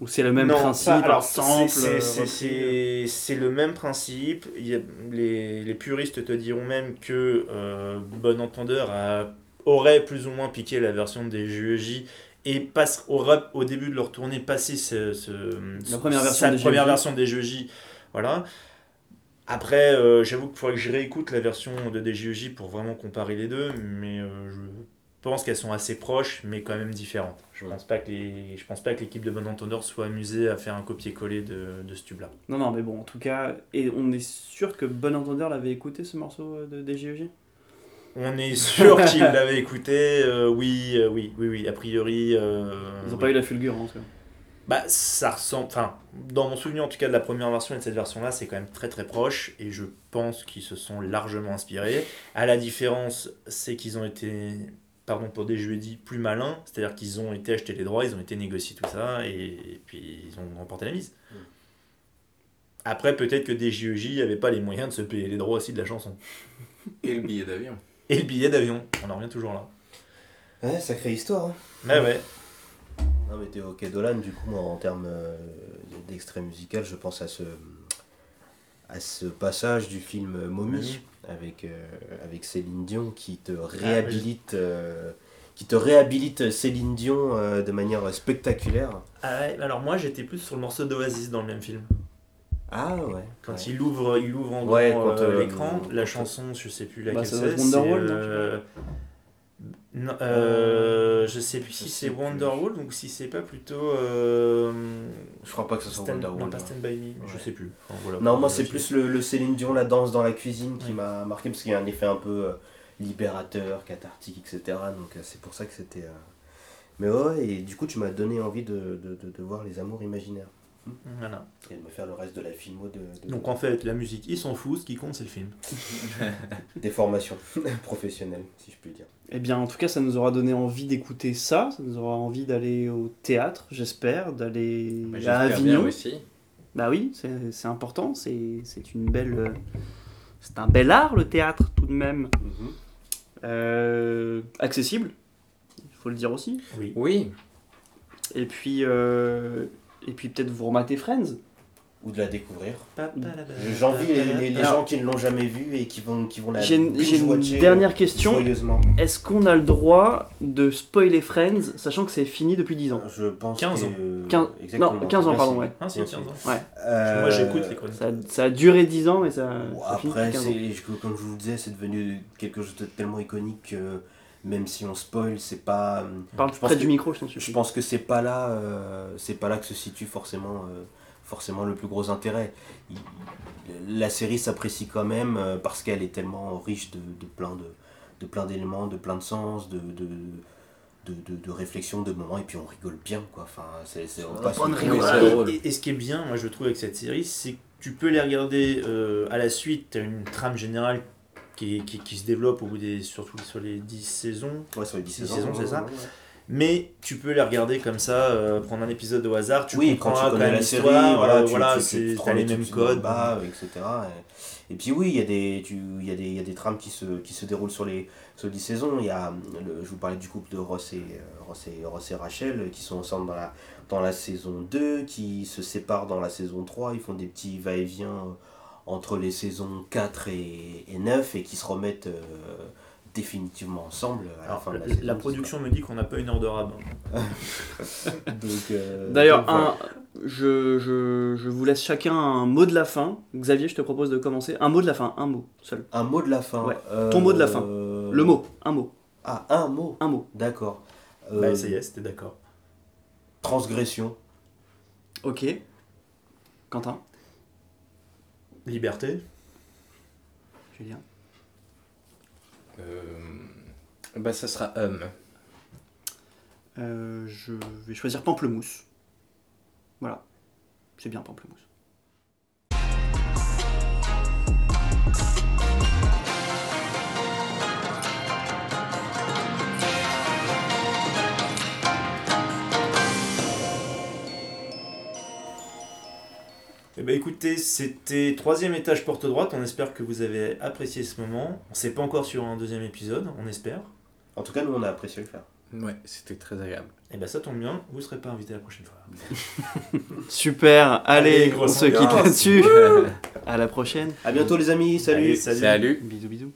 A: Ou c'est le même
D: Non,
A: principe,
D: pas- alors, c'est-
A: euh,
D: c'est- le même principe. Il y a- les, les puristes te diront même que euh, Bon Entendeur a- aurait plus ou moins piqué la version des JEJ et passe, aurait, au début de leur tournée passé ce, ce-
A: La première version
D: sa
A: des
D: première
A: JEJ.
D: version des JEJ. Voilà. Après, euh, j'avoue qu'il faudrait que je réécoute la version de DJEJ pour vraiment comparer les deux, mais euh, je pense qu'elles sont assez proches, mais quand même différentes. Je pense pas que les, je pense pas que l'équipe de Bon Entendeur soit amusée à faire un copier-coller de, de ce tube-là.
A: Non, non, mais bon, en tout cas, et on est sûr que Bon Entendeur l'avait écouté ce morceau euh, de DJEJ
D: On est sûr qu'ils l'avaient écouté. euh, oui, euh, oui, oui, oui. A priori. euh,
A: Ils ont
D: oui.
A: pas eu la fulgurance. quoi.
D: Bah, ça ressemble. Enfin, dans mon souvenir en tout cas de la première version et de cette version-là, c'est quand même très très proche. Et je pense qu'ils se sont largement inspirés. À la différence, c'est qu'ils ont été. Pardon pour des jeudis plus malins, c'est-à-dire qu'ils ont été acheter les droits, ils ont été négocier tout ça, et, et puis ils ont remporté la mise.
C: Mm.
D: Après, peut-être que des JEJ n'avaient pas les moyens de se payer les droits aussi de la chanson.
B: Et le billet d'avion.
D: Et le billet d'avion, on en revient toujours là.
C: Ouais, sacrée histoire. Hein.
D: Mais ouais,
C: Non, mais Théo Dolan, du coup, moi, en termes euh, d'extrait musical, je pense à ce, à ce passage du film Mommy avec, euh, avec Céline Dion qui te réhabilite. euh, qui te réhabilite Céline Dion euh, de manière spectaculaire.
D: Ah ouais, alors moi j'étais plus sur le morceau d'Oasis dans le même film.
C: Ah ouais.
D: Quand
C: ouais.
D: il ouvre, il ouvre en grand
C: Ouais, quand,
D: euh,
C: euh,
D: l'écran, la chanson, je sais plus
A: Bah,
D: laquelle c'est.
A: Wonderwall,
D: euh, non, euh, je sais plus
C: Je
D: si c'est. Wonderwall ou si c'est pas plutôt. euh,
C: Je crois pas que ce soit Wonderwall.
D: non, pas. Stand By Me, je
C: Ouais.
D: sais plus. Enfin, voilà,
C: Non, moi c'est plus le, le Céline Dion, la danse dans la cuisine qui
D: Ouais.
C: m'a marqué parce qu'il y a un effet un peu euh, libérateur, cathartique, etc. Donc euh, c'est pour ça que c'était. euh, Mais ouais, et du coup tu m'as donné envie de, de, de, de voir les amours imaginaires
D: Voilà.
C: et de me faire le reste de la filmo de-
D: Donc en fait, la musique, ils s'en foutent, ce qui compte c'est le film.
C: des formations professionnelles, si je puis dire.
A: Eh bien, en tout cas, ça nous aura donné envie d'écouter ça. Ça nous aura envie d'aller au théâtre, j'espère, d'aller
B: Bah,
A: à Avignon.
B: aussi.
A: Bah oui, c'est important. C'est c'est une belle. euh, C'est un bel art, le théâtre, tout de même. Euh, accessible, il faut le dire aussi.
D: Oui.
B: Oui,
A: Et puis, euh, et puis peut-être vous rematez Friends.
C: Ou de la découvrir.
D: Euh,
C: J'envie les, les, les gens qui ne l'ont jamais vu et qui vont, qui vont la
A: J'ai une, j'ai une
C: binge-watcher
A: dernière question. Est-ce qu'on a le droit de spoiler Friends, sachant que c'est fini depuis 10 ans?
C: Je pense
D: 15
C: que-
D: ans.
A: Quinze-
C: Exactement.
A: non, 15 ans,
C: Merci.
A: pardon, ouais.
D: Ah, si,
C: Merci.
D: tiens, attends.
A: Ouais.
C: Euh,
D: Moi j'écoute les chroniques.
A: Ça, ça a duré 10 ans, mais ça,
C: Bon,
A: ça
C: Après,
A: depuis 15 ans.
C: comme je vous le disais, c'est devenu quelque chose de tellement iconique que même si on spoil, c'est pas.
A: Parle
C: je pense
A: près
C: que-
A: du micro, je t'en
C: Je pense que c'est pas là, euh, c'est pas là que se situe forcément, euh, forcément le plus gros intérêt. Il- la série s'apprécie quand même euh, parce qu'elle est tellement riche de, de plein de, de plein d'éléments, de plein de sens, de, de, de, de, de réflexion, de moments, et puis on rigole bien quoi. Enfin, c'est, on passe
D: Et- ce qui est bien, moi je trouve avec cette série, c'est que tu peux les regarder euh, à la suite, tu as une trame générale qui, qui, qui se développe au bout des, surtout sur les 10 saisons,
C: Ouais, sur les 10
D: Dix
C: saisons,
D: saisons, c'est ça
C: ouais, ouais.
D: Mais tu peux les regarder comme ça, euh, prendre un épisode au hasard, tu
C: oui, quand
D: comprendras
C: tu
D: quand
C: connais
D: même
C: la série, voilà,
D: euh,
C: tu,
D: voilà,
C: tu,
D: les
C: les
D: mêmes codes.
C: bas, etc. Et, et puis oui, il y a des, tu, il y a des, il y a des trames qui se, qui se déroulent sur les, sur les 10 saisons. Il y a, le- je vous parlais du couple de Ross et, euh, Ross et, Ross et Rachel qui sont ensemble dans la, dans la saison 2, qui se séparent dans la saison 3. Ils font des petits va-et-vient entre les saisons 4 et, et 9 et qui se remettent euh, définitivement ensemble à la
D: Alors,
C: fin de la,
D: la,
C: saison.
D: la production me dit qu'on n'a pas une heure de rab.
C: Donc, euh,
A: D'ailleurs,
C: voilà.
A: je, je, je vous laisse chacun un mot de la fin. Xavier, je te propose de commencer. Un mot de la fin, un mot seul.
C: un mot de la fin.
A: Ouais.
C: euh,
A: Ton mot de la fin.
C: euh,
A: Le mot, un mot,
C: Ah, un mot.
A: un mot.
C: D'accord. Euh,
D: Bah ça y est, c'était d'accord.
C: Transgression.
A: Ok. Quentin,
D: Liberté.
A: Julien.
B: Euh, bah ça sera homme.
A: Euh, je vais choisir pamplemousse. Voilà. C'est bien pamplemousse.
D: Eh ben écoutez, c'était troisième étage porte droite. On espère que vous avez apprécié ce moment. On sait pas encore sur un deuxième épisode, on espère.
C: En tout cas, nous, on a apprécié le faire.
B: Ouais, c'était très agréable.
D: Et ben ça tombe bien, vous serez pas invité la prochaine fois.
A: Super, allez,
D: Allez,
A: on
D: grosse
A: se quitte là-dessus. à la prochaine.
C: À bientôt, les amis. Salut.
D: Allez, salut.
B: Salut.
A: Bisous, bisous.